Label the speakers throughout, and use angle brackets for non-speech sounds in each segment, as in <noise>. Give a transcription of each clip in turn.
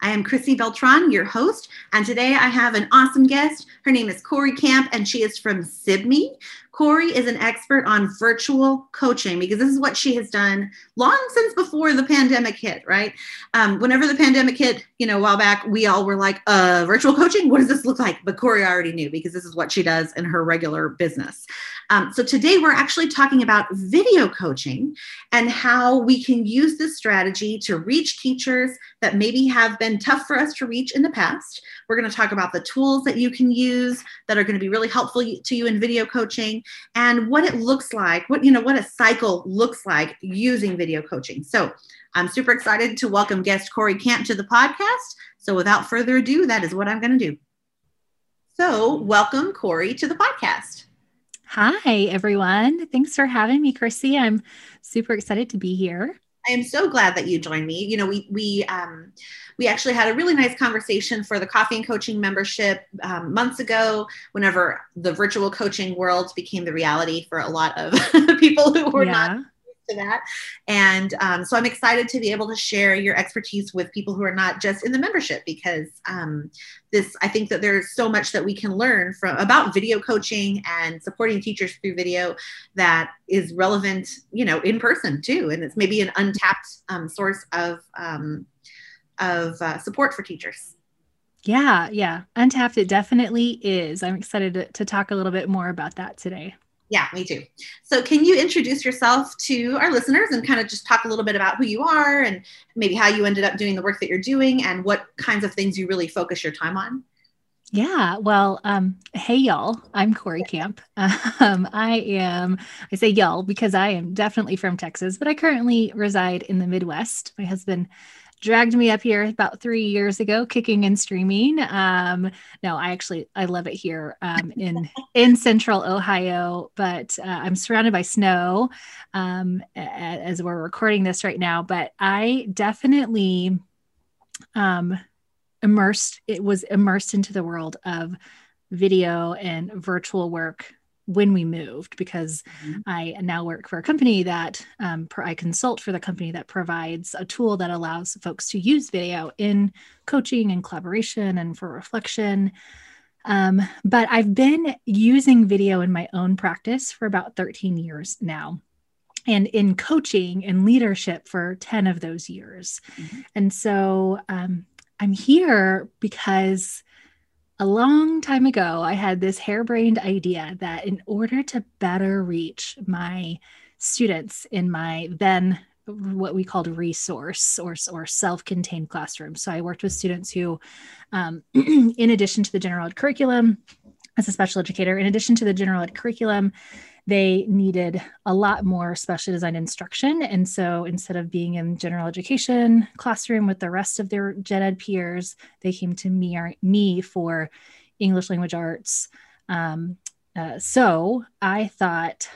Speaker 1: I am Chrissy Beltran, your host, and today I have an awesome guest. Her name is Corey Camp, and she is from Sibme. Corey is an expert on virtual coaching because this is what she has done long since before the pandemic hit, right? Um, whenever the pandemic hit, you know, a while back, we all were like, uh, virtual coaching, what does this look like? But Corey already knew because this is what she does in her regular business. Um, so today we're actually talking about video coaching and how we can use this strategy to reach teachers that maybe have been tough for us to reach in the past. We're going to talk about the tools that you can use that are going to be really helpful to you in video coaching and what it looks like, what you know, what a cycle looks like using video coaching. So I'm super excited to welcome guest Corey Camp to the podcast. So without further ado, that is what I'm going to do. So welcome Corey to the podcast.
Speaker 2: Hi, everyone. Thanks for having me, Chrissy. I'm super excited to be here.
Speaker 1: I am so glad that you joined me. You know, we we um, we actually had a really nice conversation for the Coffee and Coaching membership um, months ago. Whenever the virtual coaching world became the reality for a lot of <laughs> people who were yeah. not to that. And um, so I'm excited to be able to share your expertise with people who are not just in the membership because um, this, I think that there's so much that we can learn from about video coaching and supporting teachers through video that is relevant, you know, in person too. And it's maybe an untapped um, source of, um, of uh, support for teachers.
Speaker 2: Yeah, yeah. Untapped, it definitely is. I'm excited to, to talk a little bit more about that today.
Speaker 1: Yeah, me too. So, can you introduce yourself to our listeners and kind of just talk a little bit about who you are and maybe how you ended up doing the work that you're doing and what kinds of things you really focus your time on?
Speaker 2: Yeah, well, um, hey y'all, I'm Corey Camp. <laughs> Um, I am, I say y'all because I am definitely from Texas, but I currently reside in the Midwest. My husband dragged me up here about three years ago, kicking and streaming. Um, no, I actually I love it here um, in <laughs> in Central Ohio, but uh, I'm surrounded by snow um, as we're recording this right now. But I definitely um, immersed. It was immersed into the world of video and virtual work when we moved because mm-hmm. I now work for a company that um, I consult for the company that provides a tool that allows folks to use video in coaching and collaboration and for reflection. Um, but I've been using video in my own practice for about 13 years now. And in coaching and leadership for 10 of those years. Mm-hmm. And so um, I'm here because a long time ago, I had this harebrained idea that in order to better reach my students in my then what we called resource or, or self-contained classroom. So I worked with students who, um, <clears throat> in addition to the general ed curriculum, as a special educator, in addition to the general ed curriculum, they needed a lot more specially designed instruction. And so instead of being in general education classroom with the rest of their gen ed peers, they came to me, me for English language arts. Um, uh, so I thought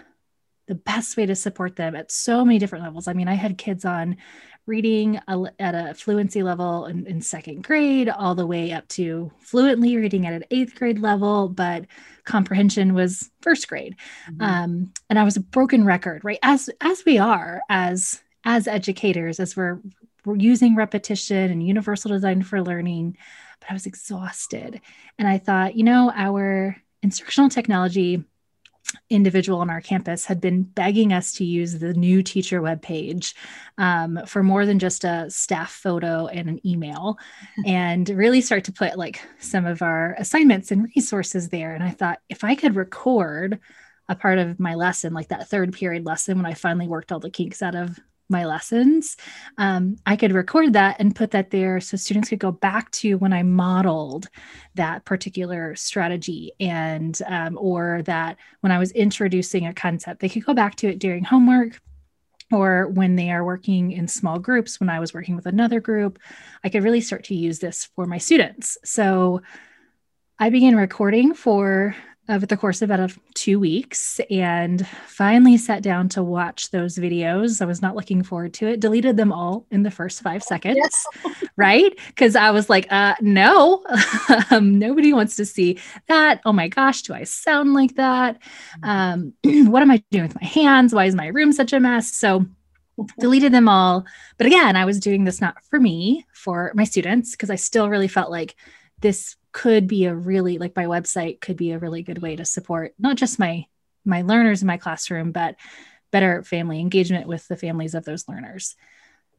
Speaker 2: the best way to support them at so many different levels. I mean, I had kids on reading at a fluency level in, in, second grade, all the way up to fluently reading at an eighth grade level, but comprehension was first grade. Mm-hmm. Um, and I was a broken record, right? As as we are as as educators, as we're, we're using repetition and universal design for learning, but I was exhausted. And I thought, you know, our instructional technology individual on our campus had been begging us to use the new teacher webpage um, for more than just a staff photo and an email and really start to put like some of our assignments and resources there. And i thought if i could record a part of my lesson like that third period lesson when i finally worked all the kinks out of my lessons, um, I could record that and put that there so students could go back to when I modeled that particular strategy and um, or that when I was introducing a concept, they could go back to it during homework or when they are working in small groups, when I was working with another group, I could really start to use this for my students. So I began recording for over the course of about two weeks and finally sat down to watch those videos. I was not looking forward to it, deleted them all in the first five seconds, yes. <laughs> right? Because I was like, uh, no, <laughs> um, nobody wants to see that. Oh my gosh, do I sound like that? Um, <clears throat> what am I doing with my hands? Why is my room such a mess? So, deleted them all. But again, I was doing this not for me, for my students, because I still really felt like this could be a really like my website could be a really good way to support not just my my learners in my classroom but better family engagement with the families of those learners.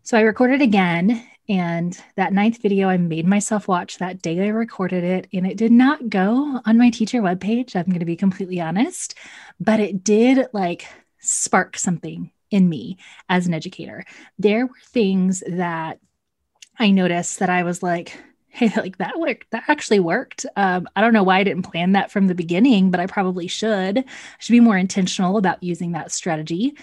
Speaker 2: So i recorded again and that ninth video i made myself watch that day i recorded it and it did not go on my teacher webpage i'm going to be completely honest but it did like spark something in me as an educator. There were things that i noticed that i was like hey, <laughs> like that worked. That actually worked. Um, I don't know why I didn't plan that from the beginning, but I probably should. I should be more intentional about using that strategy.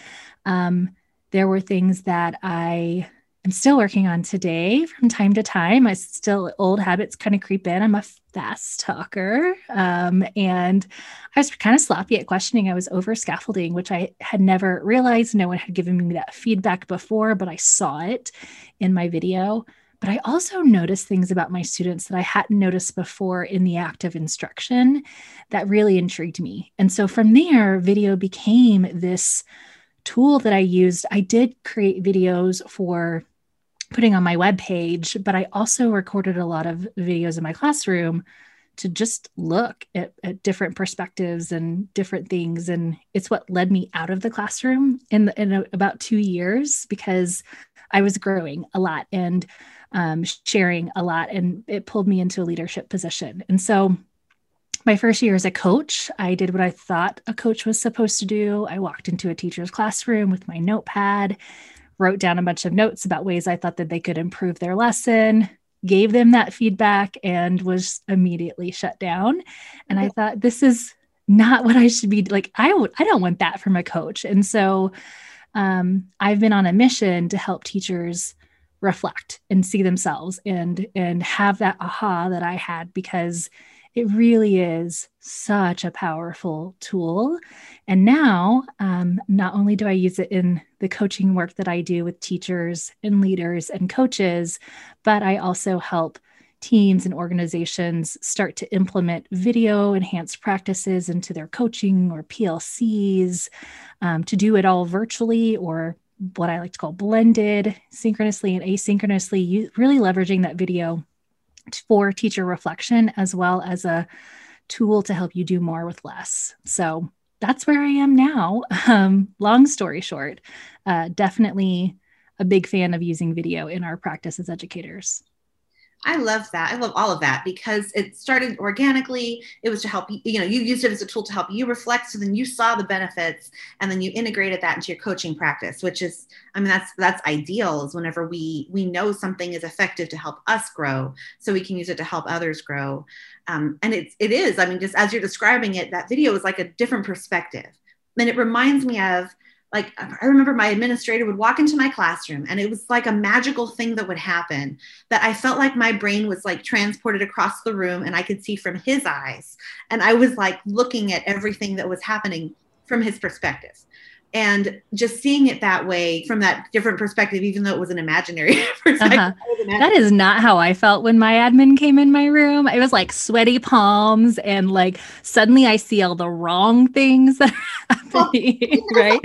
Speaker 2: Um, there were things that I am still working on today from time to time. I still, old habits kind of creep in. I'm a fast talker. Um, and I was kind of sloppy at questioning. I was over scaffolding, which I had never realized. No one had given me that feedback before, but I saw it in my video. But I also noticed things about my students that I hadn't noticed before in the act of instruction that really intrigued me. And so from there, video became this tool that I used. I did create videos for putting on my web page, but I also recorded a lot of videos in my classroom to just look at, at, different perspectives and different things. And it's what led me out of the classroom in, in a, about two years because I was growing a lot. And um, sharing a lot, and it pulled me into a leadership position. And so, my first year as a coach, I did what I thought a coach was supposed to do. I walked into a teacher's classroom with my notepad, wrote down a bunch of notes about ways I thought that they could improve their lesson, gave them that feedback, and was immediately shut down. And I thought, this is not what I should be like. I would, I don't want that from a coach. And so, um, I've been on a mission to help teachers reflect and see themselves and and have that aha that I had because it really is such a powerful tool. And now, um, not only do I use it in the coaching work that I do with teachers and leaders and coaches, but I also help teams and organizations start to implement video enhanced practices into their coaching or PLCs um, to do it all virtually or what I like to call blended synchronously and asynchronously, you, really leveraging that video for teacher reflection as well as a tool to help you do more with less. So that's where I am now. <laughs> Um, long story short, uh, definitely a big fan of using video in our practice as educators.
Speaker 1: I love that. I love all of that because it started organically. It was to help you, you know, you used it as a tool to help you reflect. So then you saw the benefits and then you integrated that into your coaching practice, which is, I mean, that's, that's ideal is whenever we, we know something is effective to help us grow so we can use it to help others grow. Um, and it's, it is, I mean, just as you're describing it, that video is like a different perspective. And it reminds me of, like I remember my administrator would walk into my classroom and it was like a magical thing that would happen that I felt like my brain was like transported across the room and I could see from his eyes. And I was like looking at everything that was happening from his perspective and just seeing it that way from that different perspective even though it was an imaginary <laughs> perspective uh-huh.
Speaker 2: that is not how i felt when my admin came in my room. It was like sweaty palms and like suddenly i see all the wrong things that <laughs> are happening right?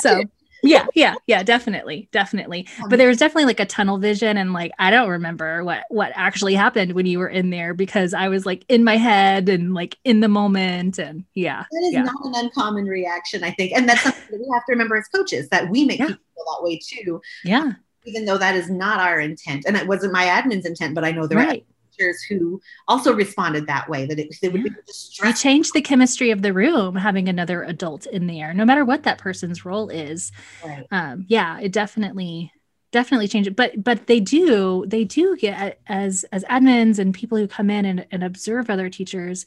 Speaker 2: so too yeah <laughs> yeah yeah definitely definitely um, but there was definitely like a tunnel vision and like i don't remember what what actually happened when you were in there because i was like in my head and like in the moment and yeah
Speaker 1: that is
Speaker 2: yeah.
Speaker 1: not an uncommon reaction i think and that's something that we have to remember as coaches that we make yeah. people feel that way too
Speaker 2: yeah
Speaker 1: even though that is not our intent and it wasn't my admin's intent but i know the right teachers who also responded that way that it, it would yeah. be
Speaker 2: changed the chemistry of the room having another adult in there, no matter what that person's role is. Right. Um, yeah, it definitely definitely change it but but they do they do get as as admins and people who come in and, and observe other teachers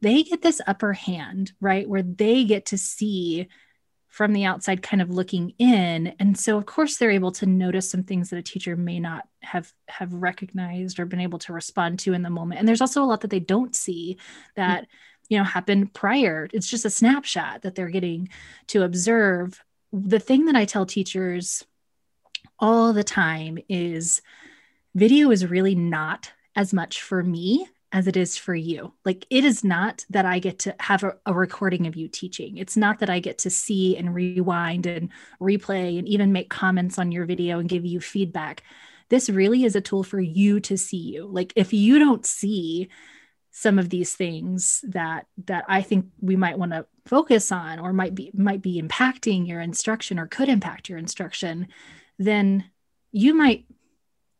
Speaker 2: they get this upper hand right where they get to see from the outside kind of looking in. And so of course they're able to notice some things that a teacher may not have have recognized or been able to respond to in the moment. And there's also a lot that they don't see that you know happened prior. It's just a snapshot that they're getting to observe. The thing that i tell teachers all the time is video is really not as much for me as it is for you. Like it is not that I get to have a, a, recording of you teaching. It's not that I get to see and rewind and replay and even make comments on your video and give you feedback. This really is a tool for you to see you. Like if you don't see some of these things that that I think we might want to focus on or might be might be impacting your instruction or could impact your instruction, then you might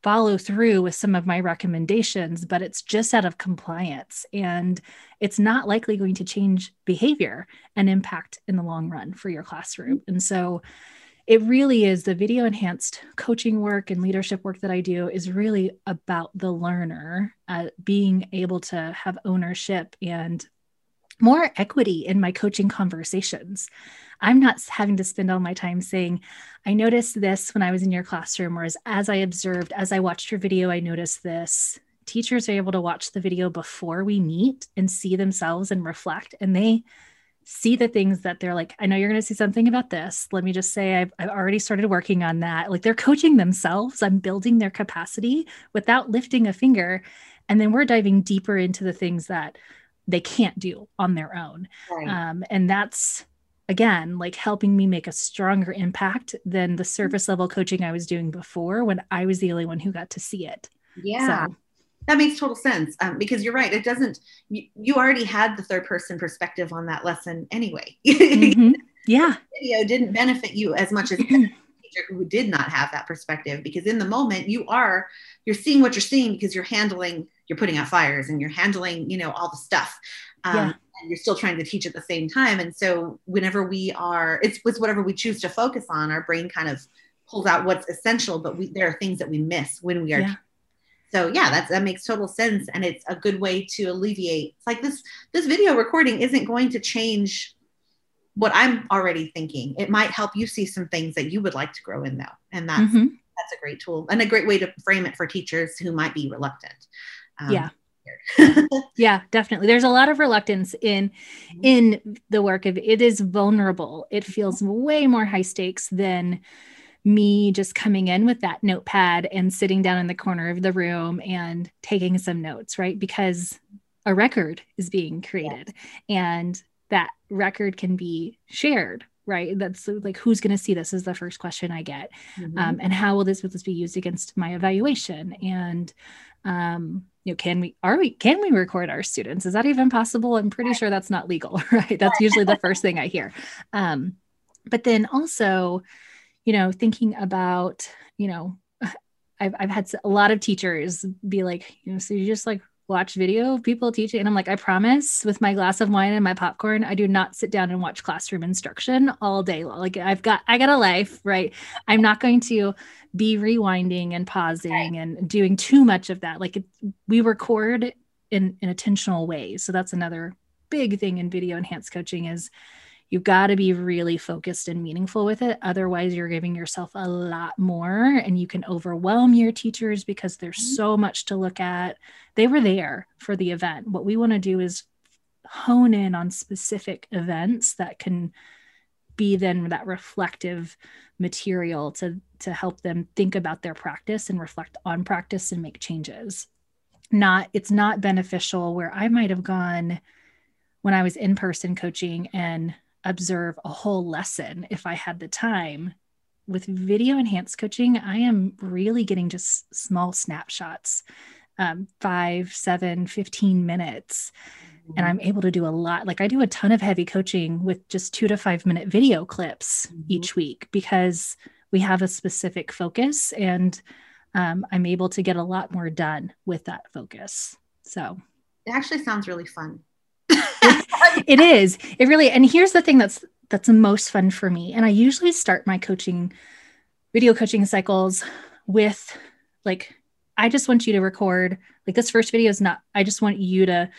Speaker 2: follow through with some of my recommendations, but it's just out of compliance and it's not likely going to change behavior and impact in the long run for your classroom. And so it really is the video enhanced coaching work and leadership work that I do is really about the learner uh, being able to have ownership and more equity in my coaching conversations. I'm not having to spend all my time saying, I noticed this when I was in your classroom, or as, I observed, as I watched your video, I noticed this. Teachers are able to watch the video before we meet and see themselves and reflect, and they see the things that they're like, I know you're going to see something about this. Let me just say, I've, I've already started working on that. Like they're coaching themselves, I'm building their capacity without lifting a finger. And then we're diving deeper into the things that they can't do on their own. Right. Um, and that's again like helping me make a stronger impact than the surface level coaching I was doing before when I was the only one who got to see it.
Speaker 1: Yeah. So, that makes total sense um, because you're right. It doesn't, you, you, already had the third person perspective on that lesson anyway. <laughs>
Speaker 2: Mm-hmm. Yeah.
Speaker 1: video didn't benefit you as much as teacher who did not have that perspective because in the moment you are, you're seeing what you're seeing because you're handling you're putting out fires and you're handling you know all the stuff um, yeah. and you're still trying to teach at the same time and so whenever we are it's with whatever we choose to focus on our brain kind of pulls out what's essential but we there are things that we miss when we are yeah. so yeah that's that makes total sense and it's a good way to alleviate it's like this this video recording isn't going to change what i'm already thinking it might help you see some things that you would like to grow in though and that's mm-hmm. that's a great tool and a great way to frame it for teachers who might be reluctant
Speaker 2: um, yeah. <laughs> Yeah definitely. There's a lot of reluctance in mm-hmm. in the work of it is vulnerable. It feels way more high stakes than me just coming in with that notepad and sitting down in the corner of the room and taking some notes right? Because a record is being created and that record can be shared right? That's like who's going to see this is the first question i get mm-hmm. um, and how will this will this be used against my evaluation? And um, you know can we are we can we record our students? Is that even possible? I'm pretty sure that's not legal <laughs> right? That's usually the first thing i hear. Um, but then also you know thinking about you know <sighs> I've, I've had a lot of teachers be like you know so you just like watch video of people teaching and i'm like i promise with my glass of wine and my popcorn i do not sit down and watch classroom instruction all day long. Like i've got i got a life right? I'm not going to be rewinding and pausing and doing too much of that. Like it, we record in in intentional ways. So that's another big thing in video enhanced coaching is you've got to be really focused and meaningful with it otherwise you're giving yourself a lot more and you can overwhelm your teachers because there's mm-hmm. so much to look at. They were there for the event. What we want to do is hone in on specific events that can be then that reflective material to to help them think about their practice and reflect on practice and make changes. Not it's not beneficial where i might have gone when i was in person coaching and observe a whole lesson if I had the time. With video enhanced coaching, I am really getting just small snapshots, um, five, seven, 15 minutes. Mm-hmm. And I'm able to do a lot. Like I do a ton of heavy coaching with just two to five minute video clips mm-hmm. each week because we have a specific focus and um, I'm able to get a lot more done with that focus. So
Speaker 1: it actually sounds really fun <laughs>
Speaker 2: it is. It really and here's the thing that's that's the most fun for me. And I usually start my coaching video coaching cycles with like I just want you to record like this first video is not I just want you to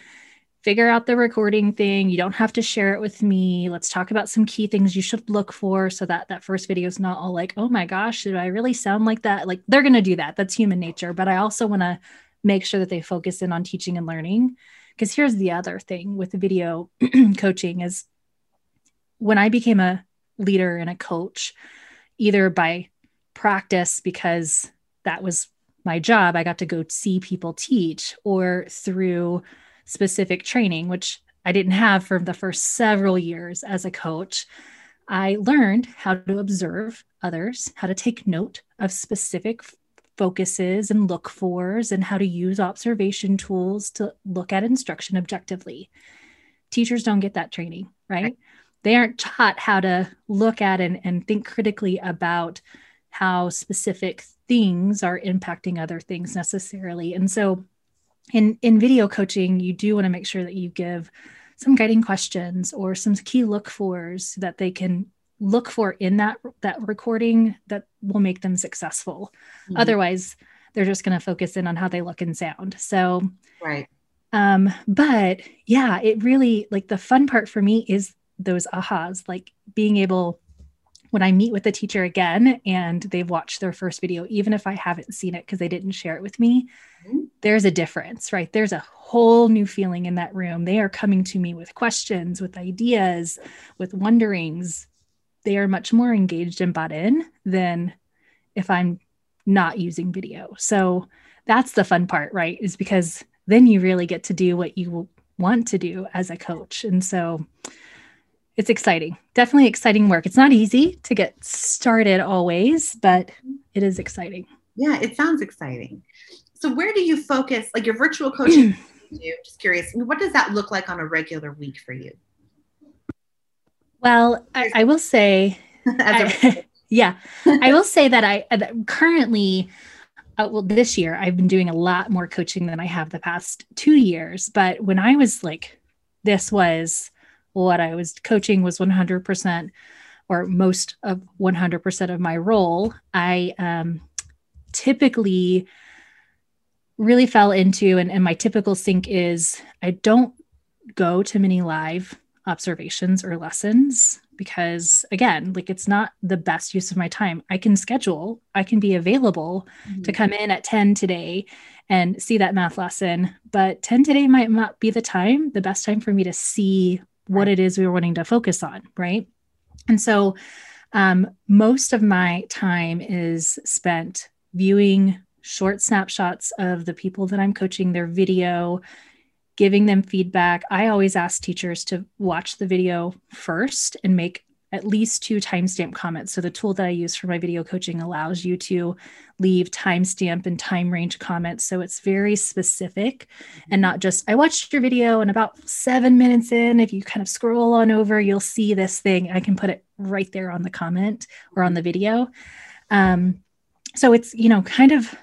Speaker 2: figure out the recording thing. You don't have to share it with me. Let's talk about some key things you should look for so that that first video is not all like, oh my gosh, did I really sound like that? Like they're going to do that. That's human nature. But I also want to make sure that they focus in on teaching and learning. Because here's the other thing with video <clears throat> coaching is when I became a leader and a coach, either by practice because that was my job, I got to go see people teach, or through specific training, which I didn't have for the first several years as a coach. I learned how to observe others, how to take note of specific focuses and look fors, and how to use observation tools to look at instruction objectively. Teachers don't get that training, right? right. They aren't taught how to look at and, and think critically about how specific things are impacting other things necessarily. And so in in video coaching you do want to make sure that you give some guiding questions or some key look fors that they can look for in that that recording that will make them successful mm-hmm. otherwise they're just going to focus in on how they look and sound so
Speaker 1: right
Speaker 2: um but yeah it really like the fun part for me is those ahas like being able when I meet with the teacher again and they've watched their first video, even if I haven't seen it because they didn't share it with me, mm-hmm. there's a difference, right? There's a whole new feeling in that room. They are coming to me with questions, with ideas, with wonderings. They are much more engaged and bought in than if I'm not using video. So that's the fun part, right? Is because then you really get to do what you want to do as a coach. And so it's exciting. Definitely exciting work. It's not easy to get started always, but it is exciting.
Speaker 1: Yeah, it sounds exciting. So where do you focus like your virtual coaching? <clears throat> just curious, what does that look like on a regular week for you?
Speaker 2: Well, I, I will say, <laughs> I, <laughs> yeah, I will say that I currently, uh, well, this year I've been doing a lot more coaching than I have the past two years. But when I was like, this was what I was coaching was 100% or most of 100% of my role, I um, typically really fell into, and, and my typical sink is I don't go to many live observations or lessons because again like it's not the best use of my time i can schedule i can be available mm-hmm. to come in at 10 today and see that math lesson but 10 today might not be the time the best time for me to see what it is we're wanting to focus on, right? And so um, most of my time is spent viewing short snapshots of the people that I'm coaching, their video, giving them feedback. I always ask teachers to watch the video first and make at least two timestamp comments. So the tool that I use for my video coaching allows you to leave timestamp and time range comments. So it's very specific and not just, I watched your video and about seven minutes in, if you kind of scroll on over, you'll see this thing. I can put it right there on the comment or on the video. Um, so it's, you know, kind of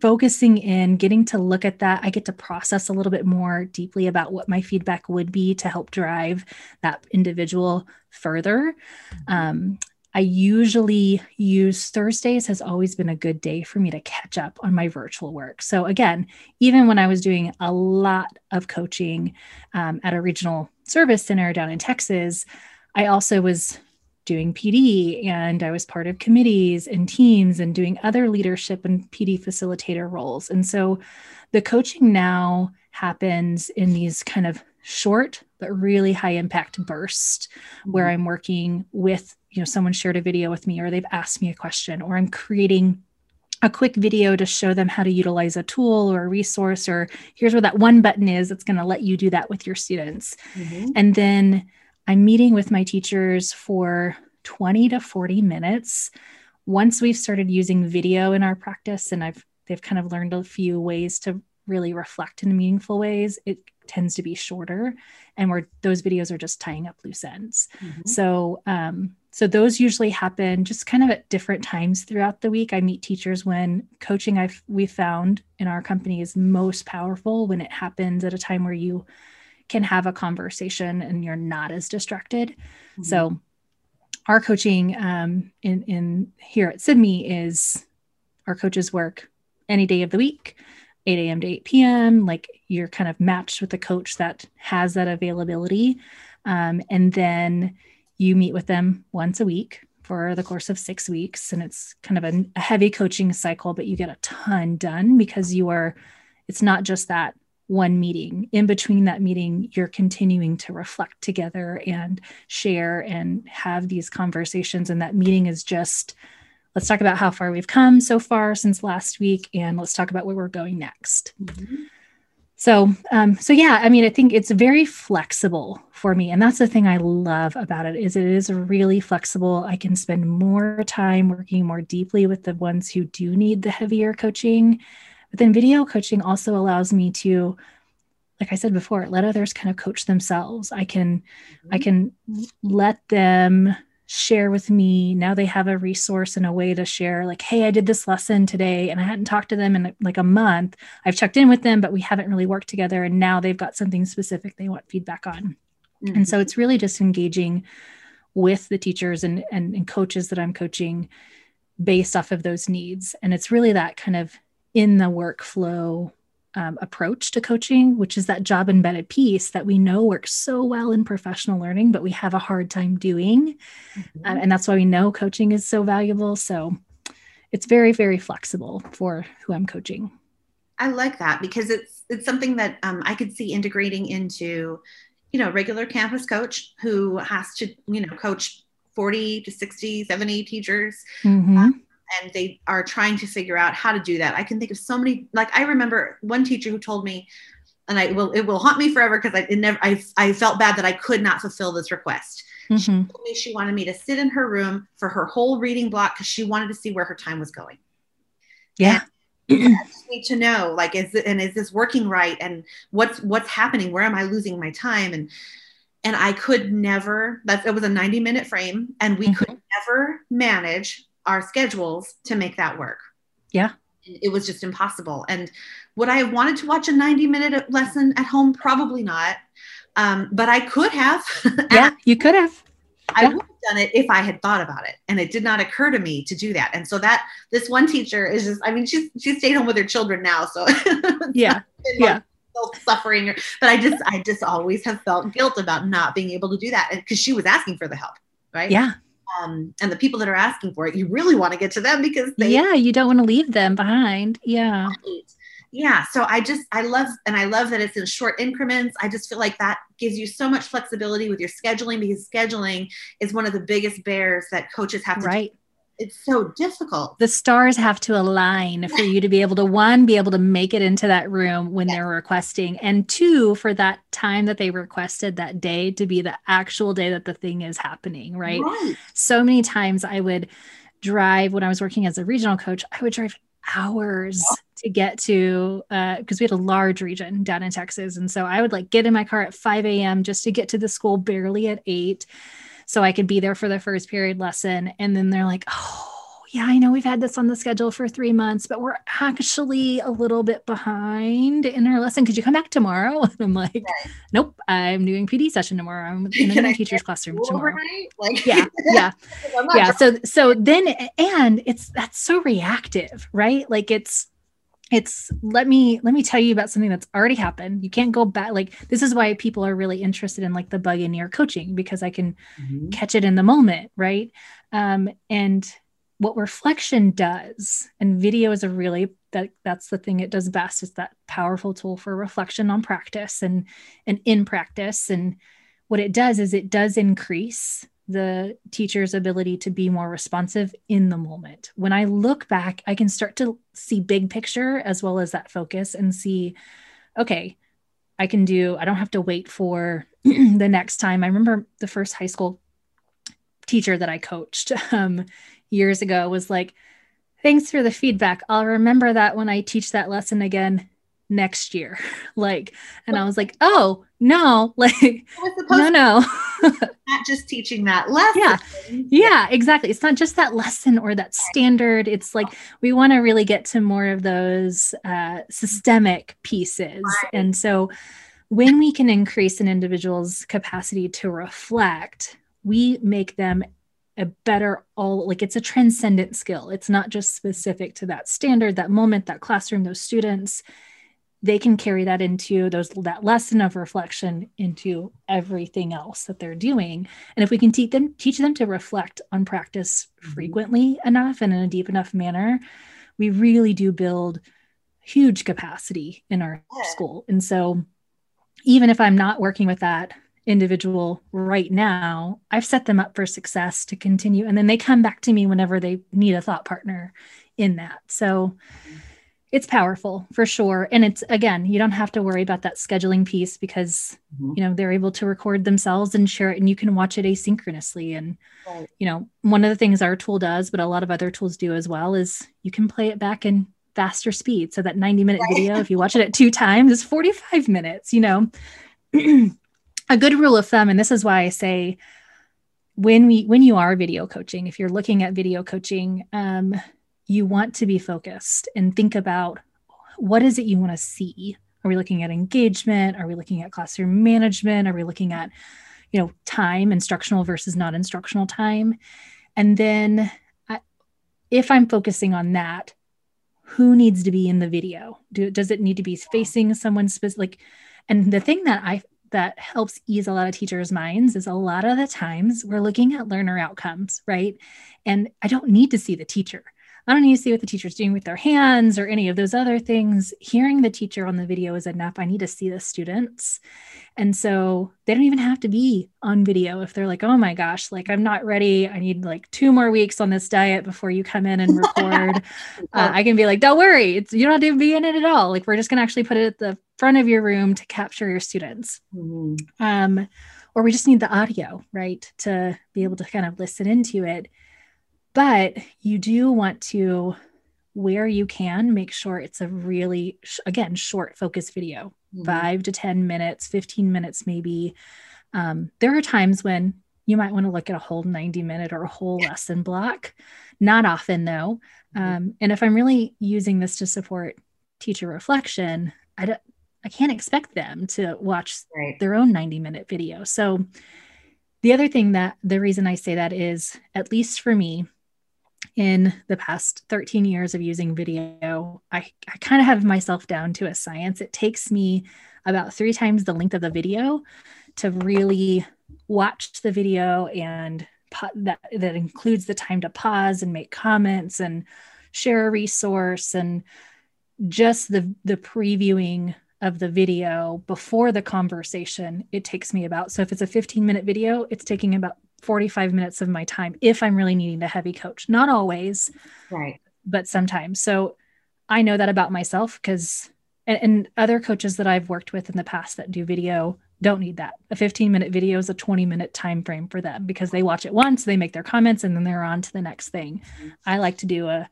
Speaker 2: focusing in, getting to look at that, I get to process a little bit more deeply about what my feedback would be to help drive that individual further. Mm-hmm. Um, I usually use Thursdays has always been a good day for me to catch up on my virtual work. So again, even when I was doing a lot of coaching um, at a regional service center down in Texas, I also was doing PD and I was part of committees and teams and doing other leadership and PD facilitator roles. And so the coaching now happens in these kind of short but really high impact bursts mm-hmm. where I'm working with, you know, someone shared a video with me or they've asked me a question or I'm creating a quick video to show them how to utilize a tool or a resource or here's where that one button is that's going to let you do that with your students. Mm-hmm. And then I'm meeting with my teachers for 20 to 40 minutes. Once we've started using video in our practice and I've they've kind of learned a few ways to really reflect in meaningful ways, it tends to be shorter and where those videos are just tying up loose ends. Mm-hmm. So um, so those usually happen just kind of at different times throughout the week. I meet teachers when coaching I've we found in our company is most powerful when it happens at a time where you can have a conversation and you're not as distracted. Mm-hmm. So our coaching um, in, in here at Sibme is our coaches work any day of the week. 8 a.m. to 8 p.m. Like you're kind of matched with a coach that has that availability. Um, and then you meet with them once a week for the course of six weeks. And it's kind of a, a heavy coaching cycle, but you get a ton done because you are, it's not just that one meeting. In between that meeting, you're continuing to reflect together and share and have these conversations. And that meeting is just, let's talk about how far we've come so far since last week, and let's talk about where we're going next. Mm-hmm. So, um, so yeah, I mean, I think it's very flexible for me, and that's the thing I love about it is it is really flexible. I can spend more time working more deeply with the ones who do need the heavier coaching, but then video coaching also allows me to, like I said before, let others kind of coach themselves. I can, mm-hmm. I can let them share with me now they have a resource and a way to share like hey i did this lesson today and i hadn't talked to them in like a month i've checked in with them but we haven't really worked together and now they've got something specific they want feedback on mm-hmm. and so it's really just engaging with the teachers and, and and coaches that i'm coaching based off of those needs and it's really that kind of in the workflow um, approach to coaching, which is that job embedded piece that we know works so well in professional learning, but we have a hard time doing. Mm-hmm. Um, and that's why we know coaching is so valuable. So it's very, very flexible for who I'm coaching.
Speaker 1: I like that because it's it's something that um, I could see integrating into, you know, regular campus coach who has to, you know, coach 40 to 60, 70 teachers. Mm-hmm. Um, and they are trying to figure out how to do that. I can think of so many. Like I remember one teacher who told me, and I will it will haunt me forever because I never I I felt bad that I could not fulfill this request. Mm-hmm. She told me she wanted me to sit in her room for her whole reading block because she wanted to see where her time was going.
Speaker 2: Yeah.
Speaker 1: need <clears throat> to know like is it and is this working right and what's what's happening where am i losing my time and and i could never that it was a 90 minute frame and we mm-hmm. could never manage our schedules to make that work.
Speaker 2: Yeah.
Speaker 1: It was just impossible. And would I have wanted to watch a 90 minute lesson at home? Probably not. Um, but I could have. <laughs>
Speaker 2: yeah, you could have.
Speaker 1: I would have done it if I had thought about it. And it did not occur to me to do that. And so that this one teacher is just, I mean, she's she stayed home with her children now. So <laughs>
Speaker 2: yeah. yeah.
Speaker 1: suffering but i just i just always have felt guilt about not being able to do that because she was asking for the help right
Speaker 2: yeah
Speaker 1: um, and the people that are asking for it, you really want to get to them because they,
Speaker 2: yeah, you don't want to leave them behind. Yeah. Right.
Speaker 1: Yeah. So I just, I love, and I love that it's in short increments. I just feel like that gives you so much flexibility with your scheduling because scheduling is one of the biggest bears that coaches have to
Speaker 2: right
Speaker 1: it's so difficult.
Speaker 2: The stars have to align for you to be able to one, be able to make it into that room when they're requesting, and two, for that time that they requested that day to be the actual day that the thing is happening, right? right. So many times I would drive when I was working as a regional coach, I would drive hours to get to because uh, we had a large region down in Texas. And so I would like get in my car at 5 a.m. just to get to the school barely at eight so I could be there for the first period lesson. And then they're like, oh, yeah, I know we've had this on the schedule for three months, but we're actually a little bit behind in our lesson. Could you come back tomorrow? <laughs> And I'm like, right. nope, I'm doing PD session tomorrow. I'm in a <laughs> teacher's classroom tomorrow. Like, yeah, <laughs> yeah, yeah. So, so then, and it's that's so reactive, right? Like it's it's let me let me tell you about something that's already happened. You can't go back like this is why people are really interested in like the bug in your coaching because i can mm-hmm. catch it in the moment right? Um, and what reflection does and video is a really that that's the thing it does best is that powerful tool for reflection on practice and and in practice. And what it does is it does increase the teacher's ability to be more responsive in the moment. When I look back, I can start to see big picture as well as that focus and see, okay, I can do, I don't have to wait for <clears throat> the next time. I remember the first high school teacher that I coached <laughs> um, years ago was like, thanks for the feedback. I'll remember that when I teach that lesson again next year. <laughs> like, and I was like, oh, no, <laughs> like, no, no.
Speaker 1: Not just teaching that lesson.
Speaker 2: Yeah. Yeah, exactly. It's not just that lesson or that standard. It's like we want to really get to more of those uh, systemic pieces. Right. And so when we can increase an individual's capacity to reflect, we make them a better all like it's a transcendent skill. It's not just specific to that standard, that moment, that classroom, those students they can carry that into those that lesson of reflection into everything else that they're doing. And if we can teach them teach them to reflect on practice mm-hmm. frequently enough and in a deep enough manner we really do build huge capacity in our yeah. school. And so even if i'm not working with that individual right now i've set them up for success to continue. And then they come back to me whenever they need a thought partner in that. So mm-hmm it's powerful for sure and it's again you don't have to worry about that scheduling piece because mm-hmm. you know they're able to record themselves and share it and you can watch it asynchronously and right. you know one of the things our tool does but a lot of other tools do as well is you can play it back in faster speed so that 90 minute right. video if you watch it at two times is 45 minutes you know <clears throat> a good rule of thumb and this is why i say when we when you are video coaching if you're looking at video coaching um, you want to be focused and think about what is it you want to see? Are we looking at engagement? Are we looking at classroom management? Are we looking at you know time instructional versus non instructional time? And then I, if i'm focusing on that who needs to be in the video? Do, does it need to be facing someone specific and the thing that i that helps ease a lot of teachers minds is a lot of the times we're looking at learner outcomes right? And i don't need to see the teacher I don't need to see what the teacher's doing with their hands or any of those other things. Hearing the teacher on the video is enough. I need to see the students. And so they don't even have to be on video if they're like, oh my gosh, like I'm not ready. I need like two more weeks on this diet before you come in and <laughs> record. uh, I can be like, don't worry, it's, you don't have to be in it at all. Like we're just going to actually put it at the front of your room to capture your students. Mm-hmm. Um, or we just need the audio, right, to be able to kind of listen into it. But you do want to, where you can, make sure it's a really, again, short focus video, mm-hmm. five to 10 minutes, 15 minutes, maybe. Um, there are times when you might want to look at a whole 90 minute or a whole lesson block. Not often, though. Mm-hmm. Um, and if I'm really using this to support teacher reflection, I don't, I can't expect them to watch right. their own 90 minute video. So, the other thing that the reason I say that is, at least for me, in the past 13 years of using video, I, I kind of have myself down to a science. It takes me about three times the length of the video to really watch the video and that that includes the time to pause and make comments and share a resource and just the the previewing of the video before the conversation it takes me about so if it's a 15 minute video it's taking about 45 minutes of my time if I'm really needing the heavy coach. Not always,
Speaker 1: right?
Speaker 2: But sometimes. So I know that about myself because, and, and, other coaches that I've worked with in the past that do video don't need that. A 15 minute video is a 20 minute time frame for them because they watch it once, they make their comments, and then they're on to the next thing. Mm-hmm. I like to do a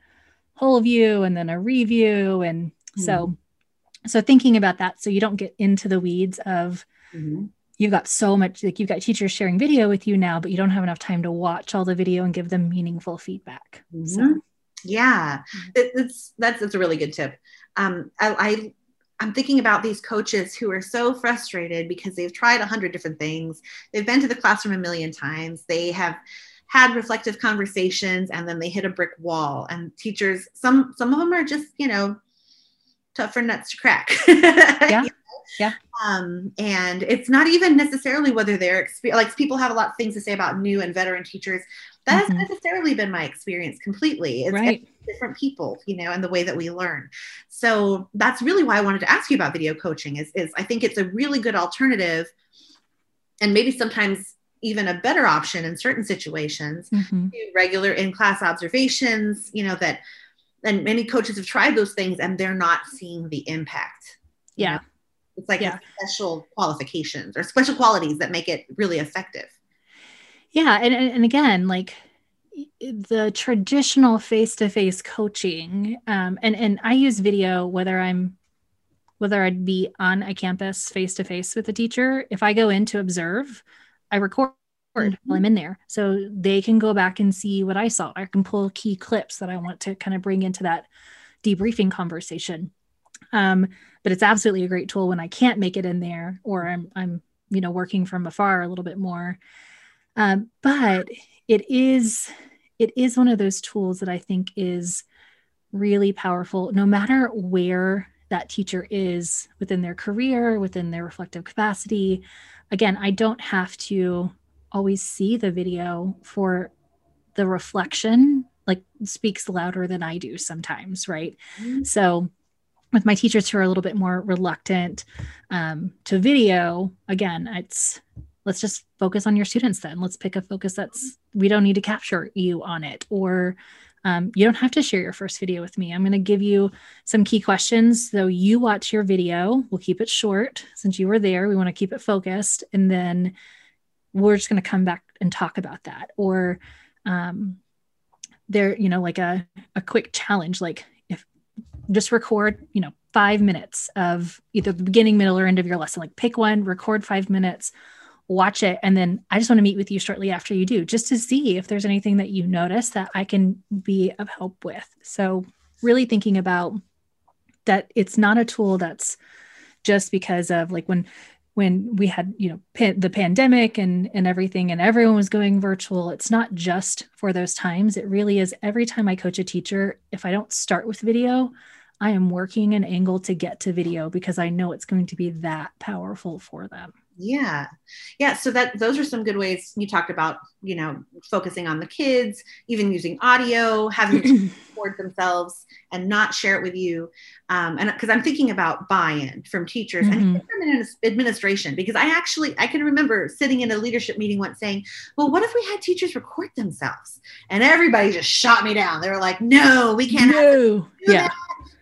Speaker 2: whole view and then a review, and mm-hmm. so so thinking about that so you don't get into the weeds of mm-hmm you've got so much like you've got teachers sharing video with you now but you don't have enough time to watch all the video and give them meaningful feedback mm-hmm. so
Speaker 1: yeah mm-hmm. it, it's that's that's a really good tip um, I, I I'm thinking about these coaches who are so frustrated because they've tried a hundred different things. They've been to the classroom a million times. They have had reflective conversations and then they hit a brick wall. And teachers, some some of them are just, you know, tougher nuts to crack. <laughs>
Speaker 2: yeah. Yeah.
Speaker 1: Um, and it's not even necessarily whether they're exper- like people have a lot of things to say about new and veteran teachers. That mm-hmm. hasn't necessarily been my experience completely. It's,
Speaker 2: right.
Speaker 1: different people, you know, and the way that we learn. So that's really why I wanted to ask you about video coaching. Is is I think it's a really good alternative, and maybe sometimes even a better option in certain situations. Mm-hmm. Regular in class observations, you know that and many coaches have tried those things and they're not seeing the impact.
Speaker 2: Yeah. Know?
Speaker 1: It's like yeah. special qualifications or special qualities that make it really effective.
Speaker 2: Yeah. And, and again, like the traditional face-to-face coaching, um, and, and I use video whether I'm whether I'd be on a campus face-to-face with a teacher. If I go in to observe, I record mm-hmm. while I'm in there. So they can go back and see what I saw. I can pull key clips that I want to kind of bring into that debriefing conversation. Um, but it's absolutely a great tool when I can't make it in there or I'm, I'm you know, working from afar a little bit more. Um, but it is, it is one of those tools that I think is really powerful, no matter where that teacher is within their career, within their reflective capacity. Again, I don't have to always see the video for the reflection like speaks louder than I do sometimes, right? Mm-hmm. So with my teachers who are a little bit more reluctant um, to video, again, it's let's just focus on your students then. Let's pick a focus that's we don't need to capture you on it or um, you don't have to share your first video with me. I'm going to give you some key questions. So you watch your video. We'll keep it short since you were there. We want to keep it focused. And then we're just going to come back and talk about that. Or um, there, you know, like a, a quick challenge, like just record, you know, five minutes of either the beginning, middle, or end of your lesson. Like pick one, record five minutes watch it and then i just want to meet with you shortly after you do just to see if there's anything that you notice that i can be of help with so really thinking about that it's not a tool that's just because of like when when we had you know the pandemic and and everything and everyone was going virtual it's not just for those times it really is every time i coach a teacher if i don't start with video i am working an angle to get to video because i know it's going to be that powerful for them.
Speaker 1: Yeah. Yeah. So that those are some good ways you talked about you know focusing on the kids even using audio having to <clears throat> record themselves and not share it with you. Um, and because i'm thinking about buy-in from teachers mm-hmm. and from administration because i actually i can remember sitting in a leadership meeting once saying well what if we had teachers record themselves? And everybody just shot me down. They were like no we can't no. yeah. that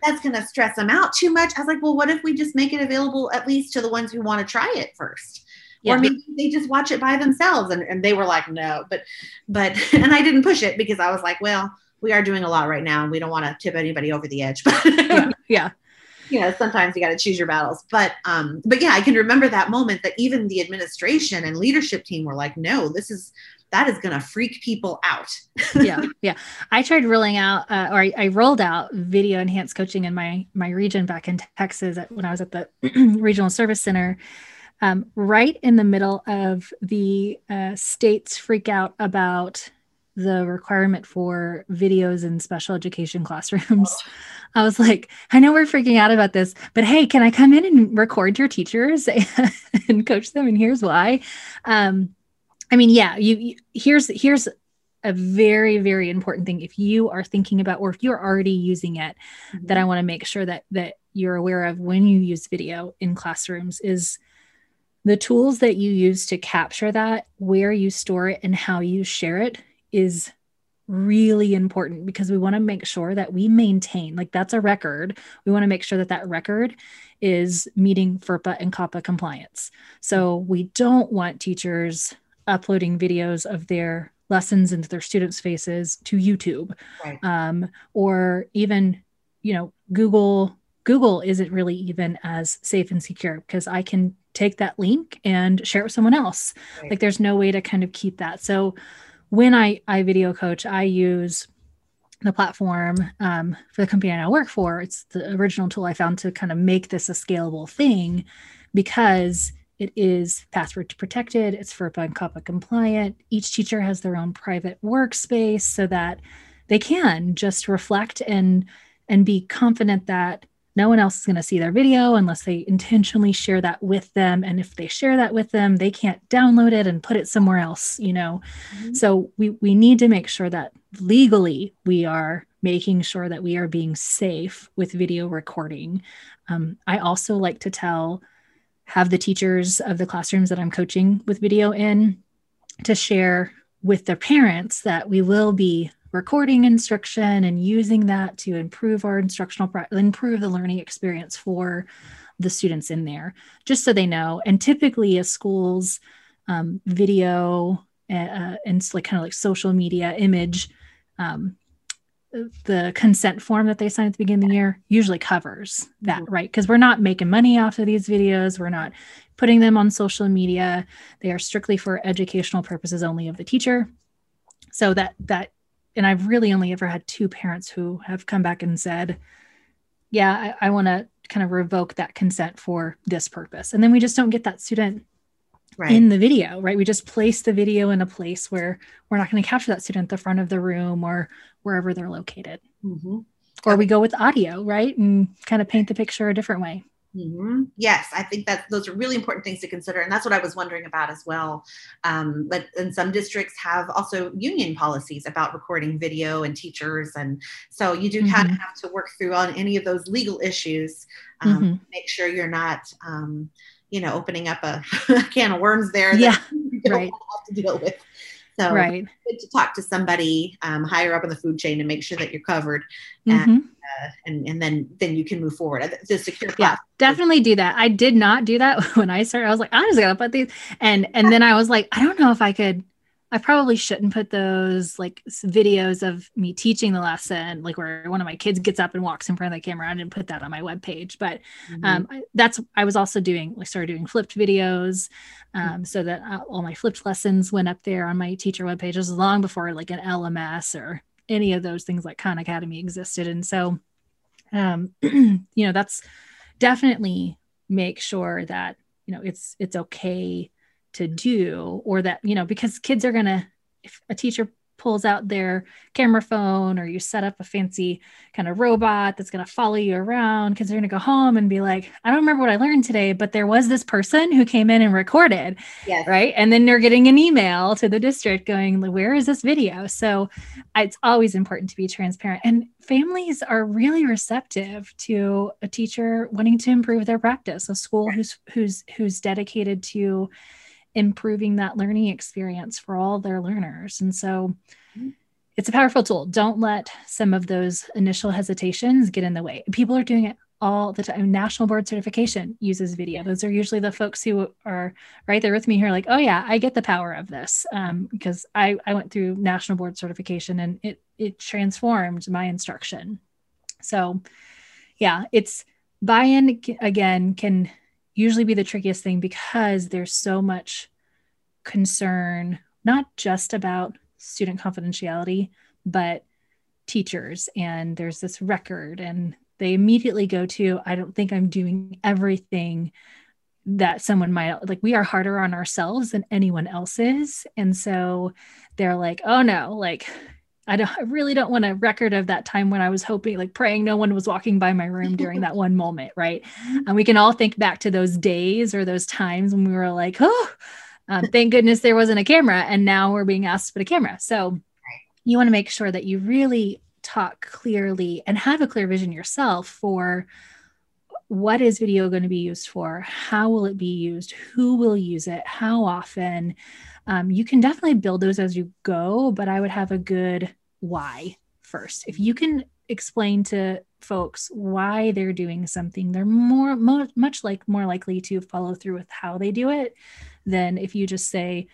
Speaker 1: that's going to stress them out too much. I was like, well, what if we just make it available at least to the ones who want to try it first? Yeah. Or maybe they just watch it by themselves. And, and they were like, no, but, but, <laughs> and I didn't push it because I was like, well, we are doing a lot right now and we don't want to tip anybody over the edge. <laughs> But
Speaker 2: yeah. <laughs> yeah.
Speaker 1: You know, sometimes you got to choose your battles. But, um, but yeah, I can remember that moment that even the administration and leadership team were like, no, this is, that is going to freak people out. <laughs>
Speaker 2: yeah, yeah. I tried rolling out, uh, or I, I, rolled out video enhanced coaching in my my region back in Texas when I was at the <clears throat> regional service center. Um, right in the middle of the uh, states freak out about the requirement for videos in special education classrooms. <laughs> I was like, I know we're freaking out about this, but hey, can I come in and record your teachers <laughs> and coach them? And here's why. Um, I mean, yeah, you, you here's here's a very very important thing if you are thinking about or if you're already using it mm-hmm. that I want to make sure that that you're aware of when you use video in classrooms is the tools that you use to capture that, where you store it and how you share it is really important because we want to make sure that we maintain like that's a record. We want to make sure that that record is meeting FERPA and COPPA compliance. So we don't want teachers uploading videos of their lessons into their students' faces to YouTube, right. um, or even, you know, Google. Google isn't really even as safe and secure because I can take that link and share it with someone else. Right. Like there's no way to kind of keep that. So when I I video coach, I use the platform um, for the company I now work for. It's the original tool I found to kind of make this a scalable thing because it is password protected, it's FERPA and COPPA compliant. Each teacher has their own private workspace so that they can just reflect and and be confident that no one else is going to see their video unless they intentionally share that with them and if they share that with them they can't download it and put it somewhere else you know mm-hmm. so we we need to make sure that legally we are making sure that we are being safe with video recording um, i also like to tell have the teachers of the classrooms that I'm coaching with video in to share with their parents that we will be recording instruction and using that to improve our instructional improve the learning experience for the students in there just so they know. And typically a school's um, video uh, and like kind of like social media image um, the consent form that they sign at the beginning of the year usually covers that, mm-hmm. right? Because we're not making money off of these videos. We're not putting them on social media. They are strictly for educational purposes only of the teacher. So that that and I've really only ever had two parents who have come back and said, Yeah, I, I want to kind of revoke that consent for this purpose. And then we just don't get that student right. in the video, right? We just place the video in a place where we're not going to capture that student at the front of the room or wherever they're located.
Speaker 1: Mm-hmm.
Speaker 2: or we go with audio, right? And kind of paint the picture a different way.
Speaker 1: Mm-hmm. Yes, I think that those are really important things to consider, and that's what I was wondering about as well. Um, but and some districts have also union policies about recording video and teachers, and so you do mm-hmm. kind of have to work through on any of those legal issues. Um, mm-hmm. Make sure you're not, um, you know, opening up a, <laughs> a, can of worms there.
Speaker 2: Yeah, <laughs> right.
Speaker 1: Have to deal with. So
Speaker 2: right.
Speaker 1: good to talk to somebody um, higher up in the food chain and make sure that you're covered, mm-hmm. and, uh, and and then then you can move forward. The secure
Speaker 2: yeah, definitely do that. I did not do that <laughs> when I started. I was like, I'm just gonna put these, and and then I was like, I don't know if I could I probably shouldn't put those like videos of me teaching the lesson, like where one of my kids gets up and walks in front of the camera. I didn't put that on my webpage, but mm-hmm. um, that's I was also doing. I started doing flipped videos, um, mm-hmm. so that uh, all my flipped lessons went up there on my teacher webpage. web pages long before like an LMS or any of those things like Khan Academy existed. And so, um, <clears throat> you know, that's definitely make sure that you know it's it's okay to do or that you know because kids are going to if a teacher pulls out their camera phone or you set up a fancy kind of robot that's going to follow you around because they're going to go home and be like i don't remember what i learned today but there was this person who came in and recorded yes. right? And then they're getting an email to the district going where is this video? So it's always important to be transparent. And families are really receptive to a teacher wanting to improve their practice. A school who's who's who's dedicated to improving that learning experience for all their learners. And so mm-hmm. it's a powerful tool. Don't let some of those initial hesitations get in the way. People are doing it all the time. National board certification uses video. Those are usually the folks who are right there with me here, like, oh yeah, I get the power of this. Um, because I, I went through national board certification and it it transformed my instruction. So yeah, it's buy-in again can usually be the trickiest thing because there's so much concern, not just about student confidentiality, but teachers. And there's this record, and they immediately go to, I don't think I'm doing everything that someone might like we are harder on ourselves than anyone else is and so they're like oh no like I don't I really don't want a record of that time when I was hoping like praying no one was walking by my room during that one moment, right? <laughs> And we can all think back to those days or those times when we were like, oh, um, thank goodness there wasn't a camera and now we're being asked to put a camera. So you want to make sure that you really talk clearly and have a clear vision yourself for what is video going to be used for how will it be used who will use it how often um, you can definitely build those as you go, but I would have a good why first. If you can explain to folks why they're doing something, they're more, more much like more likely to follow through with how they do it than if you just say,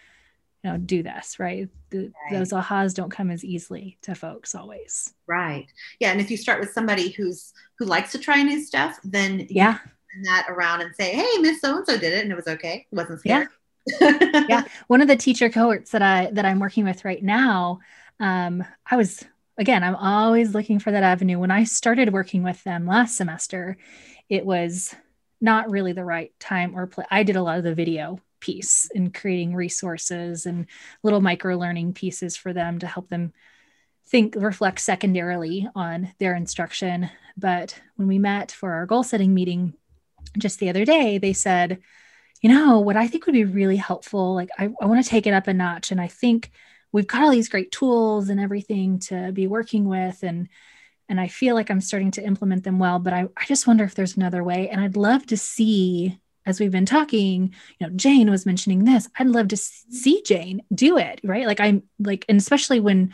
Speaker 2: you know, do this, right? The, right? Those ahas don't come as easily to folks always.
Speaker 1: Right. Yeah. And if you start with somebody who's who likes to try new stuff, then
Speaker 2: yeah,
Speaker 1: turn that around and say, Hey, Miss So and So did it and it was okay. It wasn't scary.
Speaker 2: Yeah <laughs> yeah one of the teacher cohorts that i that i'm working with right now um, i was again i'm always looking for that avenue. When i started working with them last semester it was not really the right time or play i did a lot of the video piece in creating resources and little micro learning pieces for them to help them think reflect secondarily on their instruction. But when we met for our goal setting meeting just the other day they said you know, what I think would be really helpful, like I, I want to take it up a notch. And I think we've got all these great tools and everything to be working with. And and I feel like I'm starting to implement them well, but I, I just wonder if there's another way. And I'd love to see, as we've been talking, you know, Jane was mentioning this. I'd love to see Jane do it, right? Like I'm like, and especially when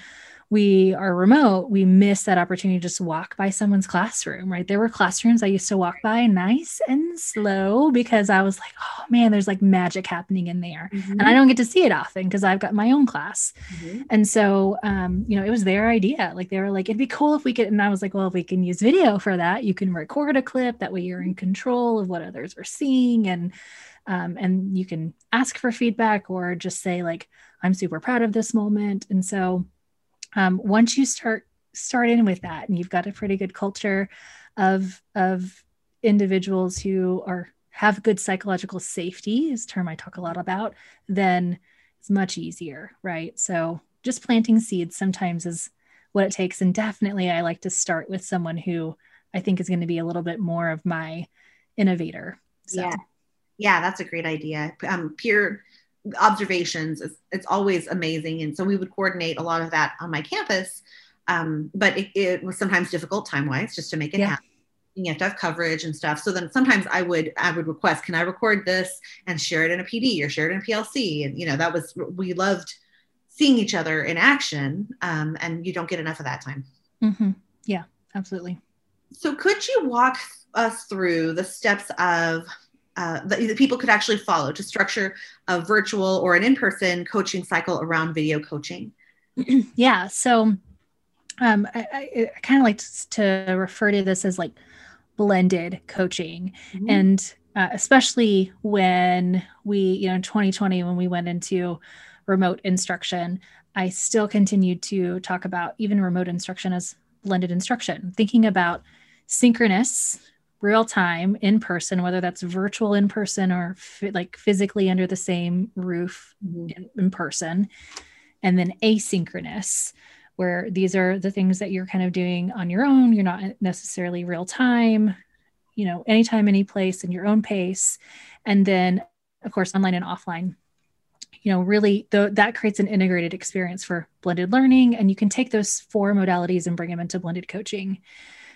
Speaker 2: we are remote, we miss that opportunity to just walk by someone's classroom, right? There were classrooms I used to walk by nice and slow because I was like, oh man, there's like magic happening in there. Mm-hmm. And I don't get to see it often because I've got my own class. Mm-hmm. And so, um, you know, it was their idea. Like they were like, it'd be cool if we could. And I was like, well, if we can use video for that, you can record a clip. That way you're in control of what others are seeing. And, um, and you can ask for feedback or just say, like, I'm super proud of this moment. And so, um, once you start start in with that and you've got a pretty good culture of of individuals who are have good psychological safety is term i talk a lot about then it's much easier right so just planting seeds sometimes is what it takes. And definitely, I like to start with someone who I think is going to be a little bit more of my innovator.
Speaker 1: So. Yeah. Yeah, that's a great idea. Um, peer observations, it's, it's, always amazing. And so we would coordinate a lot of that on my campus. Um, but it, it, was sometimes difficult time wise just to make it yeah. happen. You have to have coverage and stuff. So then sometimes I would I would request, can I record this and share it in a PD or share it in a PLC? And you know that was we loved seeing each other in action, um, and you don't get enough of that time.
Speaker 2: Mm-hmm. Yeah, absolutely.
Speaker 1: So could you walk us through the steps of uh, that, that people could actually follow to structure a virtual or an in-person coaching cycle around video coaching? <clears throat>
Speaker 2: yeah. So um, I, I, I kind of like to refer to this as like blended coaching, mm-hmm. and uh, especially when we, you know, in 2020 when we went into remote instruction, I still continued to talk about even remote instruction as blended instruction, thinking about synchronous real time in person whether that's virtual in person or like physically under the same roof mm-hmm. in, in person and then asynchronous where these are the things that you're kind of doing on your own you're not necessarily real time you know anytime any place in your own pace and then of course online and offline you know really the, that creates an integrated experience for blended learning and you can take those four modalities and bring them into blended coaching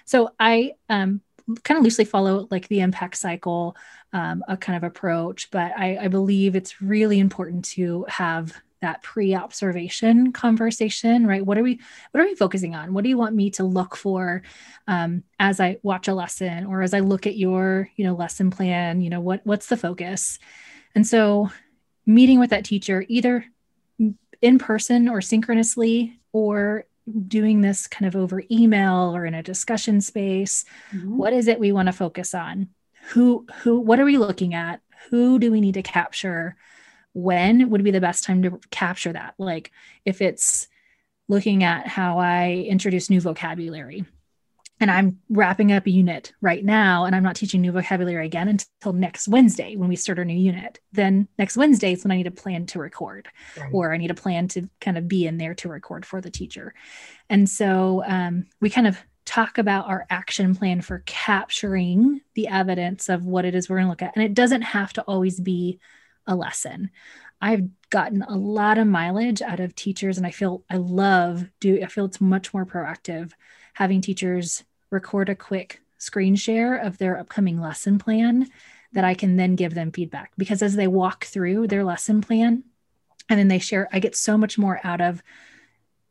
Speaker 2: so i um, kind of loosely follow like the impact cycle um, a kind of approach but I, I believe it's really important to have that pre-observation conversation right? What are we what are we focusing on? What do you want me to look for um, as i watch a lesson or as i look at your you know lesson plan? You know what what's the focus? And so meeting with that teacher either in person or synchronously or doing this kind of over email or in a discussion space mm-hmm. what is it we want to focus on? Who who what are we looking at? Who do we need to capture? When would be the best time to capture that? Like if it's looking at how i introduce new vocabulary and I'm wrapping up a unit right now, and I'm not teaching new vocabulary again until next Wednesday when we start our new unit. Then next Wednesday is when I need a plan to record, right. or I need a plan to kind of be in there to record for the teacher. And so um, we kind of talk about our action plan for capturing the evidence of what it is we're going to look at. And it doesn't have to always be a lesson. I've gotten a lot of mileage out of teachers, and I feel I love do. I feel it's much more proactive having teachers record a quick screen share of their upcoming lesson plan that I can then give them feedback because as they walk through their lesson plan and then they share, I get so much more out of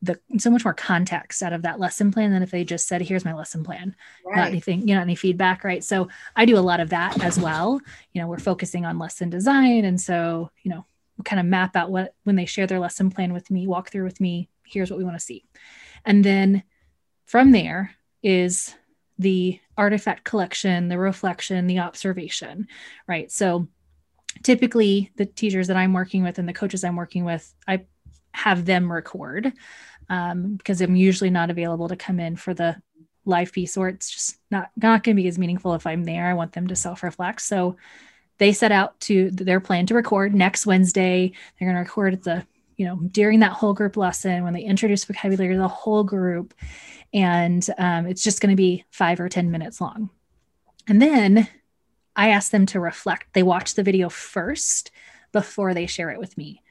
Speaker 2: the so much more context out of that lesson plan than if they just said, here's my lesson plan, right. not anything, you know, any feedback. Right. So I do a lot of that as well. You know, we're focusing on lesson design. And so, you know, we kind of map out what when they share their lesson plan with me, walk through with me, here's what we want to see. And then from there is the artifact collection, the reflection, the observation, right? So typically the teachers that I'm working with and the coaches I'm working with, I have them record um, because I'm usually not available to come in for the live piece or it's just not, not going to be as meaningful if I'm there. I want them to self-reflect. So they set out to their plan to record next Wednesday. They're going to record at the, you know, during that whole group lesson when they introduce vocabulary to the whole group and um, it's just going to be five or 10 minutes long. And then I ask them to reflect. They watch the video first before they share it with me.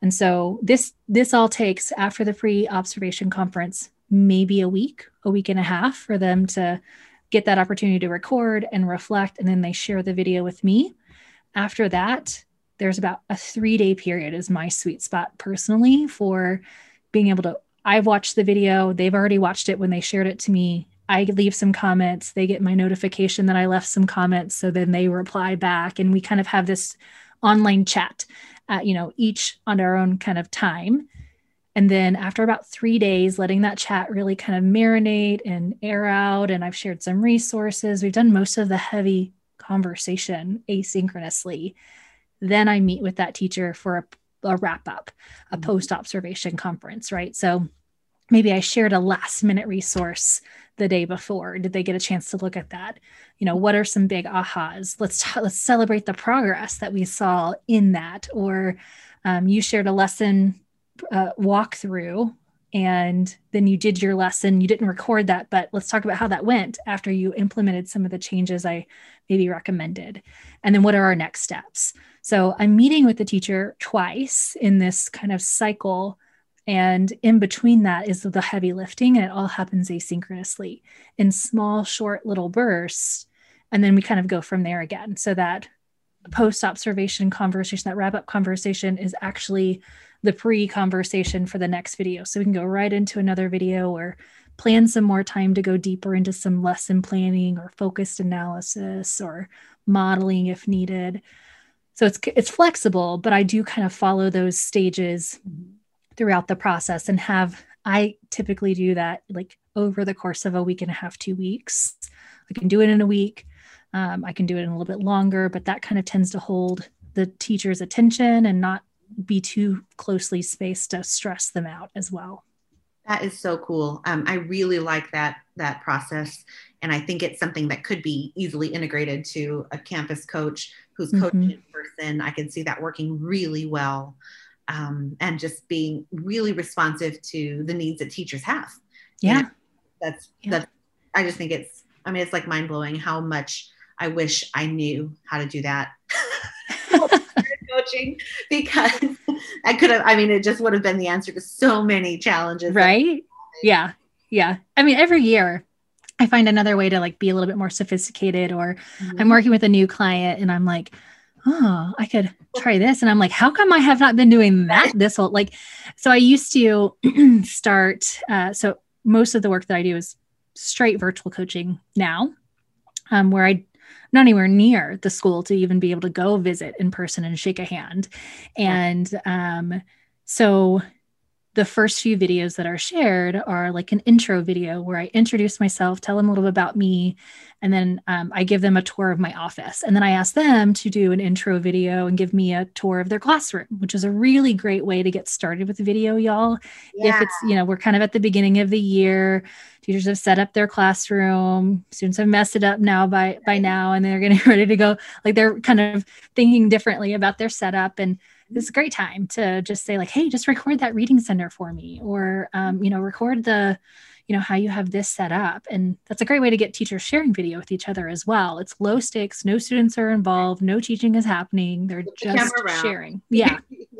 Speaker 2: And so this this all takes after the pre-observation conference maybe a week, a week and a half for them to get that opportunity to record and reflect and then they share the video with me. After that, there's about a 3-day period is my sweet spot personally for being able to I've watched the video. They've already watched it when they shared it to me. I leave some comments. They get my notification that I left some comments. So then they reply back, and we kind of have this online chat, uh, you know, each on our own kind of time. And then after about three days, letting that chat really kind of marinate and air out, and I've shared some resources. We've done most of the heavy conversation asynchronously. Then I meet with that teacher for a a wrap up, a mm-hmm. post observation conference, right? So maybe I shared a last minute resource the day before. Did they get a chance to look at that? You know, what are some big ahas? Let's t- let's celebrate the progress that we saw in that. Or um, you shared a lesson uh, walkthrough and then you did your lesson. You didn't record that but let's talk about how that went after you implemented some of the changes i maybe recommended. And then what are our next steps? So i'm meeting with the teacher twice in this kind of cycle and in between that is the heavy lifting and it all happens asynchronously in small short little bursts and then we kind of go from there again. So that post observation conversation that wrap up conversation is actually the pre conversation for the next video. So we can go right into another video or plan some more time to go deeper into some lesson planning or focused analysis or modeling if needed. So it's it's flexible, but I do kind of follow those stages throughout the process and have I typically do that like over the course of a week and a half, two weeks. I can do it in a week. Um, I can do it in a little bit longer, but that kind of tends to hold the teacher's attention and not be too closely spaced to stress them out as well.
Speaker 1: That is so cool. Um, I really like that that process, and I think it's something that could be easily integrated to a campus coach who's coaching mm-hmm. in person. I can see that working really well, um, and just being really responsive to the needs that teachers have.
Speaker 2: Yeah,
Speaker 1: that's yeah. that. I just think it's. I mean, it's like mind blowing how much I wish I knew how to do that. <laughs> coaching <laughs> because I could have, I mean, it just would have been the answer to so many challenges.
Speaker 2: Right. Yeah. Yeah. I mean, every year I find another way to like be a little bit more sophisticated, or mm-hmm. I'm working with a new client and I'm like, oh, I could try this. And I'm like, how come I have not been doing that <laughs> this whole like? So I used to <clears throat> start. Uh, so most of the work that I do is straight virtual coaching now, um, where I not anywhere near the school to even be able to go visit in person and shake a hand. And um, so the first few videos that are shared are like an intro video where I introduce myself, tell them a little bit about me, and then um, I give them a tour of my office. And then I ask them to do an intro video and give me a tour of their classroom, which is a really great way to get started with the video, y'all. Yeah. If it's, you know, we're kind of at the beginning of the year, teachers have set up their classroom, students have messed it up now by by now, and they're getting <laughs> ready to go. Like they're kind of thinking differently about their setup and this is a great time to just say like hey just record that reading center for me or um, you know record the you know how you have this set up. And that's a great way to get teachers sharing video with each other as well. It's low stakes no students are involved no teaching is happening. They're just sharing. <laughs> Yeah.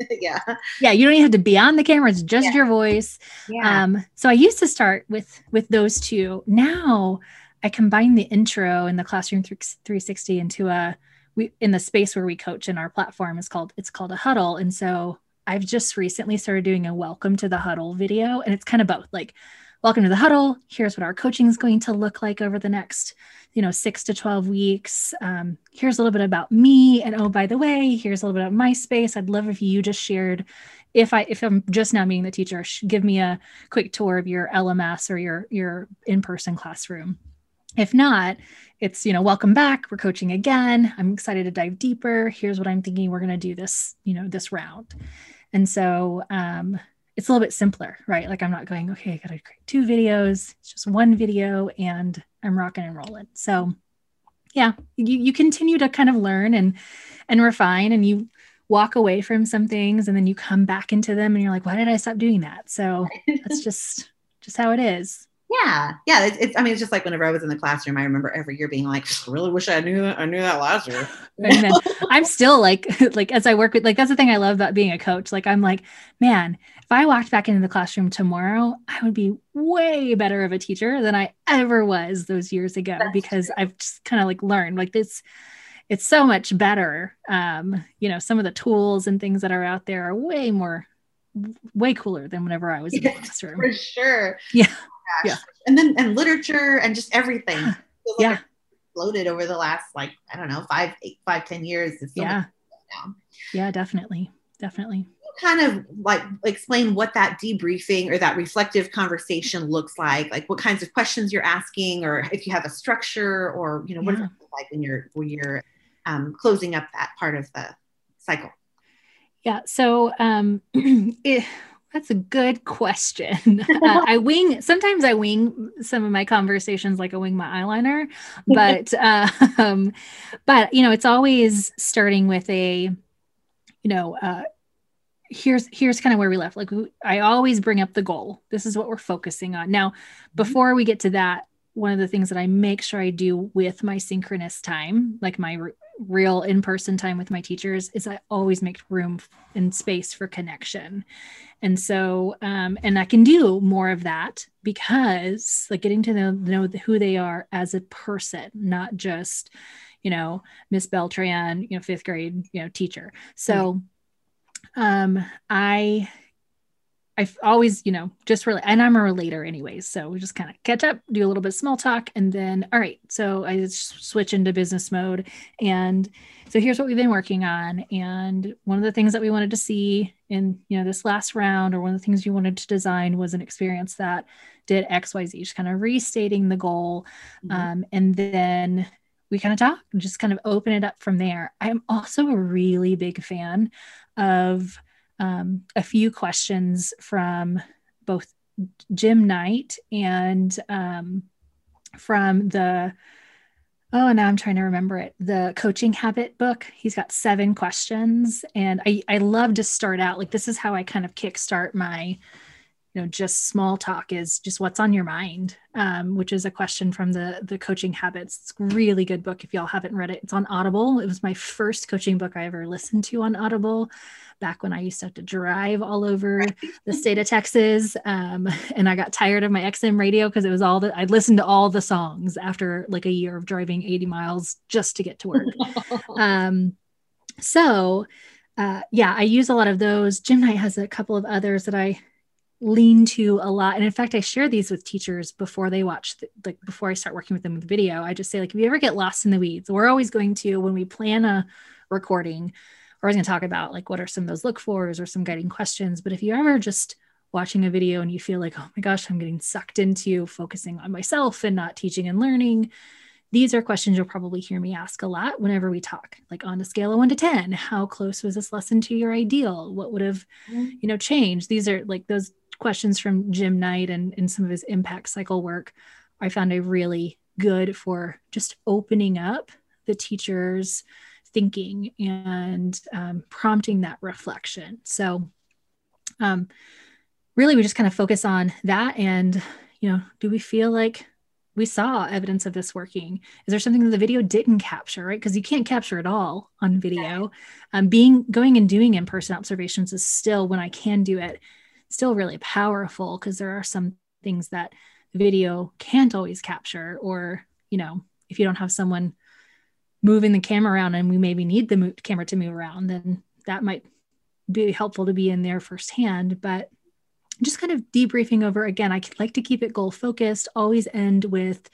Speaker 1: Yeah.
Speaker 2: Yeah you don't even have to be on the camera. It's just yeah. your voice. Yeah. um so i used to start with with those two. Now i combine the intro and the classroom 360 into a we in the space where we coach in our platform is called it's called a huddle. And so i've just recently started doing a welcome to the huddle video and it's kind of both like welcome to the huddle here's what our coaching is going to look like over the next you know six to 12 weeks. Um, here's a little bit about me and oh by the way here's a little bit about my space. I'd love if you just shared if i if i'm just now meeting the teacher give me a quick tour of your lms or your your in-person classroom if not, it's, you know, welcome back. We're coaching again. I'm excited to dive deeper. Here's what I'm thinking we're going to do this, you know, this round. And so um, it's a little bit simpler, right? Like I'm not going, okay, I got to create two videos. It's just one video and I'm rocking and rolling. So yeah, you, you continue to kind of learn and, and refine and you walk away from some things and then you come back into them and you're like, why did I stop doing that? So that's <laughs> just, just how it is
Speaker 1: yeah. Yeah it's, it's, i mean it's just like whenever i was in the classroom i remember every year being like I really wish i knew that i knew that last year. <laughs>
Speaker 2: I'm still like <laughs> like as i work with like that's the thing i love about being a coach. Like i'm like man if i walked back into the classroom tomorrow i would be way better of a teacher than i ever was those years ago that's because true. i've just kind of like learned. Like this it's so much better um you know some of the tools and things that are out there are way more way cooler than whenever i was in the <laughs> classroom.
Speaker 1: for sure.
Speaker 2: Yeah yeah.
Speaker 1: And then and literature and just everything.
Speaker 2: Like yeah.
Speaker 1: Exploded over the last like I don't know five eight five ten years.
Speaker 2: So yeah. Yeah, definitely, definitely.
Speaker 1: Kind of like explain what that debriefing or that reflective conversation looks like. Like what kinds of questions you're asking, or if you have a structure, or you know what it like when you're when you're um, closing up that part of the cycle.
Speaker 2: Yeah. So um, <clears throat> it, that's a good question. <laughs> Uh, I wing sometimes I wing some of my conversations like I wing my eyeliner, but um, but you know it's always starting with a you know uh, here's here's kind of where we left like i always bring up the goal this is what we're focusing on now mm-hmm. before we get to that one of the things that i make sure i do with my synchronous time like my real in-person time with my teachers is i always make room and space for connection. And so um, and i can do more of that because like getting to know, know who they are as a person not just you know miss beltran you know fifth grade you know teacher. So um, I I've always, you know, just really, and I'm a relator anyways. So we just kind of catch up, do a little bit of small talk, and then, all right. So I switch into business mode. And so here's what we've been working on. And one of the things that we wanted to see in, you know, this last round, or one of the things you wanted to design was an experience that did XYZ, just kind of restating the goal. Mm-hmm. Um, and then we kind of talk, and just kind of open it up from there. I'm also a really big fan of um, a few questions from both Jim Knight and um, from the oh now i'm trying to remember it the coaching habit book. He's got seven questions and i i love to start out like this is how i kind of kickstart my you know just small talk is just what's on your mind um, which is a question from the the coaching habits. It's a really good book if y'all haven't read it. It's on audible. It was my first coaching book i ever listened to on audible back when i used to have to drive all over the state of texas um, and i got tired of my xm radio because it was all that i'd listened to all the songs after like a year of driving 80 miles just to get to work. <laughs> Um, so uh, yeah i use a lot of those. Jim knight has a couple of others that i lean to a lot. And in fact i share these with teachers before they watch the, like before i start working with them with video. I just say like if you ever get lost in the weeds we're always going to when we plan a recording we're always going to talk about like what are some of those look fors or some guiding questions. But if you ever just watching a video and you feel like oh my gosh i'm getting sucked into focusing on myself and not teaching and learning these are questions you'll probably hear me ask a lot whenever we talk. Like on a scale of 1 to 10 how close was this lesson to your ideal? What would have mm-hmm. you know changed? These are like those questions from Jim Knight and, and some of his impact cycle work, I found a really good for just opening up the teacher's thinking and um, prompting that reflection. So, um, really, we just kind of focus on that. And, you know, do we feel like we saw evidence of this working? Is there something that the video didn't capture, right? Because you can't capture it all on video. Um, being going and doing in person observations is still when I can do it still really powerful because there are some things that video can't always capture or you know if you don't have someone moving the camera around and we maybe need the mo- camera to move around then that might be helpful to be in there firsthand. But just kind of debriefing over again i like to keep it goal focused always end with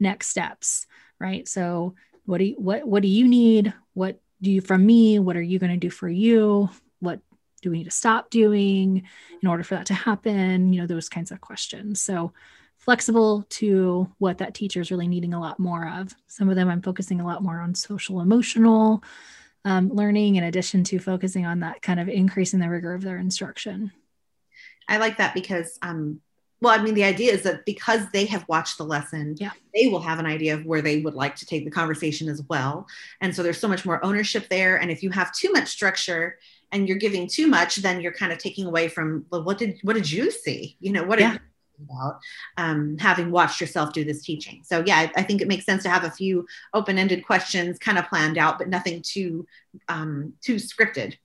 Speaker 2: next steps right? So what do you what what do you need? What do you from me what are you going to do for you do we need to stop doing in order for that to happen? You know those kinds of questions. So flexible to what that teacher is really needing a lot more of. Some of them i'm focusing a lot more on social emotional um, learning in addition to focusing on that kind of increasing the rigor of their instruction.
Speaker 1: I like that because um, well i mean the idea is that because they have watched the lesson
Speaker 2: yeah.
Speaker 1: they will have an idea of where they would like to take the conversation as well. And so there's so much more ownership there. And if you have too much structure and you're giving too much, then you're kind of taking away from well, what did what did you see? You know, what yeah. are you about um, having watched yourself do this teaching? So yeah, I, I, think it makes sense to have a few open-ended questions kind of planned out, but nothing too um, too scripted.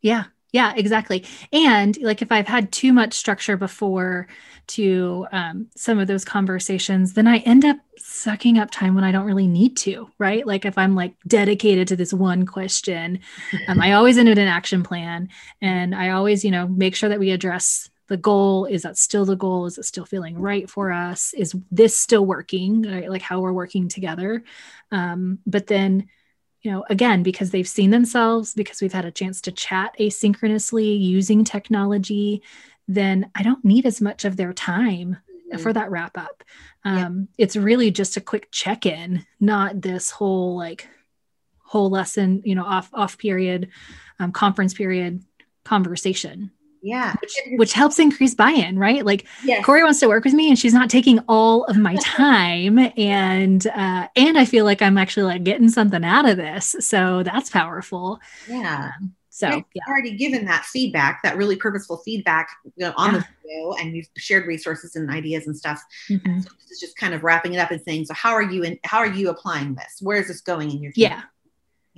Speaker 2: Yeah, yeah, exactly. And like if I've had too much structure before to um, some of those conversations, then I end up sucking up time when I don't really need to, right? Like if I'm like dedicated to this one question, um, I always end with an action plan and I always, you know, make sure that we address the goal. Is that still the goal? Is it still feeling right for us? Is this still working? Right? Like how we're working together. Um, but then you know, again, because they've seen themselves, because we've had a chance to chat asynchronously using technology, then I don't need as much of their time mm-hmm. for that wrap up. Um, yeah. It's really just a quick check in, not this whole like whole lesson, you know, off off period, um, conference period conversation
Speaker 1: yeah
Speaker 2: which, which helps increase buy-in right like yes. corey wants to work with me and she's not taking all of my <laughs> time and uh and i feel like i'm actually like getting something out of this so that's powerful
Speaker 1: yeah
Speaker 2: So
Speaker 1: yeah,
Speaker 2: yeah.
Speaker 1: already given that feedback, that really purposeful feedback you know, on
Speaker 2: Yeah.
Speaker 1: the video, and you've shared resources and ideas and stuff.
Speaker 2: Mhm.
Speaker 1: So this is just kind of wrapping it up and saying, so how are you in? How are you applying this? Where is this going in your team?
Speaker 2: Yeah.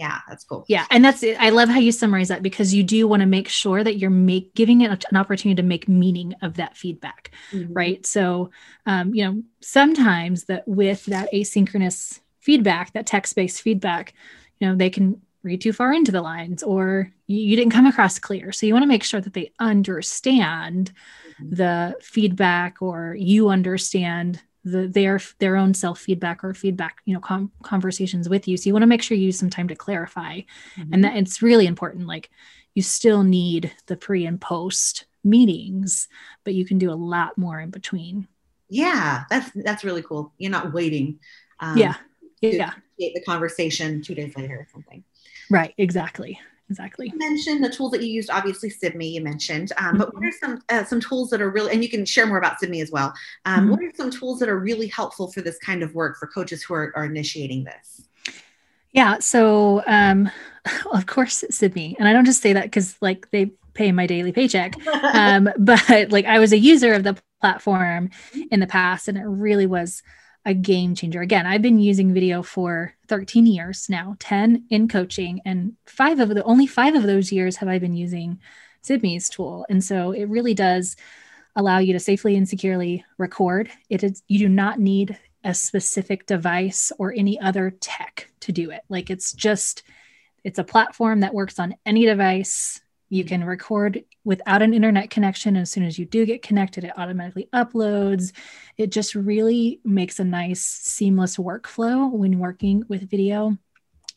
Speaker 1: Yeah, that's cool.
Speaker 2: Yeah, and that's it. I love how you summarize that because you do want to make sure that you're make giving it an opportunity to make meaning of that feedback,
Speaker 1: Mhm.
Speaker 2: right? So, um, you know, sometimes that with that asynchronous feedback, that text-based feedback, you know, they can read too far into the lines or you, didn't come across clear. So you want to make sure that they understand
Speaker 1: Mhm.
Speaker 2: the feedback or you understand the their their own self feedback or feedback you know com- conversations with you so you want to make sure you use some time to clarify
Speaker 1: Mhm.
Speaker 2: and that it's really important like you still need the pre and post meetings but you can do a lot more in between
Speaker 1: yeah, that's that's really cool. You're not waiting. Um,
Speaker 2: yeah yeah
Speaker 1: the conversation two days later or something.
Speaker 2: right exactly exactly
Speaker 1: You mentioned the tools that you used. Obviously, Sibme you mentioned, um, but what are some uh, some tools that are really, and you can share more about Sibme as well. Um,
Speaker 2: Mhm.
Speaker 1: What are some tools that are really helpful for this kind of work for coaches who are, are initiating this?
Speaker 2: yeah so um <laughs> of course Sibme and i don't just say that because like they pay my daily paycheck <laughs> um, <laughs> but like I was a user of the platform in the past, and it really was a game changer. Again, I've been using video for 13 years now, 10 in coaching, and five of the only five of those years have I been using Sibme's tool. And so it really does allow you to safely and securely record. It is you do not need a specific device or any other tech to do it. Like it's just it's a platform that works on any device. You can record without an internet connection. As soon as you do get connected, it automatically uploads. It just really makes a nice, seamless workflow when working with video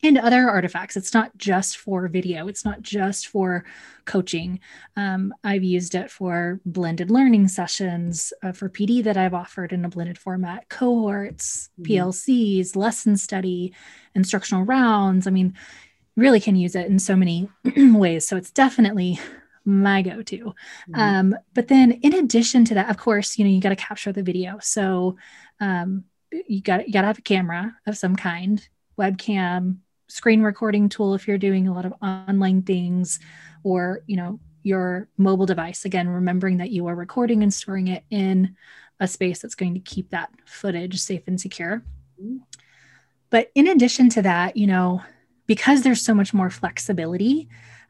Speaker 2: and other artifacts. It's not just for video, it's not just for coaching. Um, I've used it for blended learning sessions, uh, for PD that I've offered in a blended format, cohorts,
Speaker 1: Mhm.
Speaker 2: PLCs, lesson study, instructional rounds. I mean, really can use it in so many <clears throat> ways. So it's definitely my go-to.
Speaker 1: Mhm.
Speaker 2: Um, but then in addition to that, of course, you know, you got to capture the video. So um, you got you got to have a camera of some kind, webcam, screen recording tool if you're doing a lot of online things, or you know your mobile device. Again, remembering that you are recording and storing it in a space that's going to keep that footage safe and secure.
Speaker 1: Mhm.
Speaker 2: But in addition to that, you know, because there's so much more flexibility,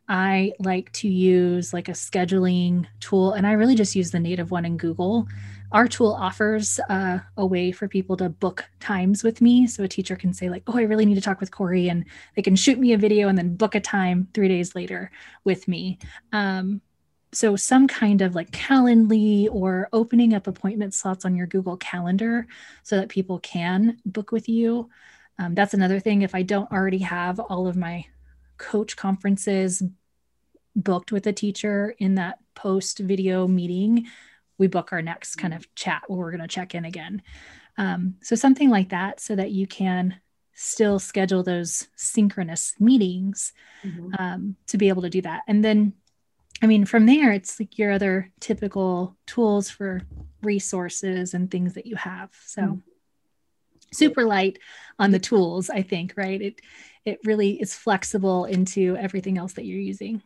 Speaker 2: I like to use like a scheduling tool, and I really just use the native one in Google. Our tool offers uh, a way for people to book times with me. So a teacher can say, like, oh, I really need to talk with Corey, and they can shoot me a video and then book a time three days later with me. Um, so some kind of like Calendly or opening up appointment slots on your Google Calendar so that people can book with you. Um, that's another thing. If I don't already have all of my coach conferences booked with a teacher in that post video meeting, we book our next kind of chat where we're going to check in again. Um, so something like that, so that you can still schedule those synchronous meetings
Speaker 1: Mhm.
Speaker 2: um, to be able to do that. And then, I mean, from there, it's like your other typical tools for resources and things that you have. So
Speaker 1: Mhm.
Speaker 2: Super light on the tools, I think, right? It it really is flexible into everything else that you're using.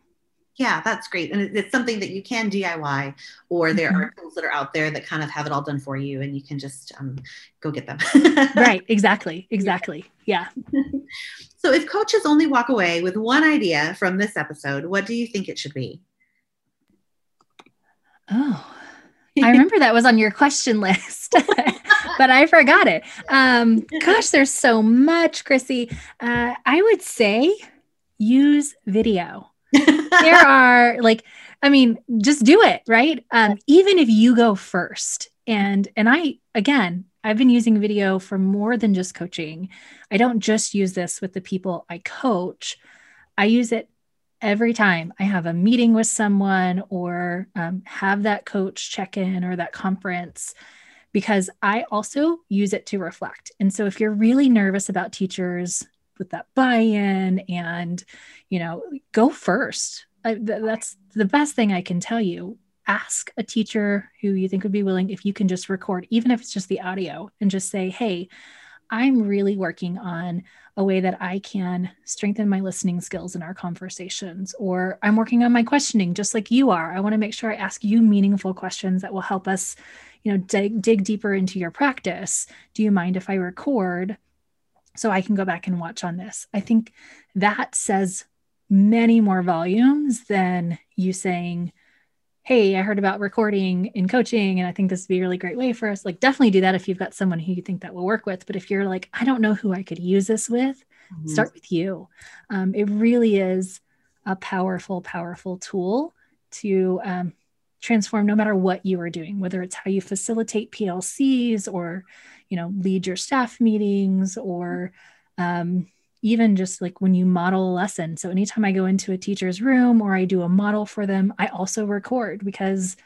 Speaker 1: Yeah, that's great. And it's something that you can DIY, or there
Speaker 2: Mm-hmm.
Speaker 1: are tools that are out there that kind of have it all done for you, and you can just um, go get them. <laughs>
Speaker 2: right, exactly. Exactly. Yeah. <laughs>
Speaker 1: So, if coaches only walk away with one idea from this episode, what do you think it should be?
Speaker 2: Oh. <laughs> I remember that was on your question list, but I forgot it. Um, gosh, there's so much, Chrissy. Uh, I would say use video. There <laughs> are like, I mean, just do it, right? Um, even if you go first, and and I again, I've been using video for more than just coaching. I don't just use this with the people I coach. I use it every time I have a meeting with someone or um, have that coach check in or that conference because I also use it to reflect. And so if you're really nervous about teachers with that buy-in and you know go first I, th- that's the best thing i can tell you ask a teacher who you think would be willing if you can just record even if it's just the audio and just say hey I'm really working on a way that I can strengthen my listening skills in our conversations, or I'm working on my questioning just like you are. I want to make sure I ask you meaningful questions that will help us, you know, dig, dig deeper into your practice. Do you mind if I record so I can go back and watch on this? I think that says many more volumes than you saying, hey, I heard about recording in coaching and I think this would be a really great way for us. Like, definitely do that if you've got someone who you think that will work with. But if you're like, I don't know who I could use this with, mm-hmm. start with you. Um, it really is a powerful, powerful tool to um, transform no matter what you are doing, whether it's how you facilitate PLCs or, you know, lead your staff meetings or, um, even just like when you model a lesson. So anytime I go into a teacher's room or I do a model for them, I also record because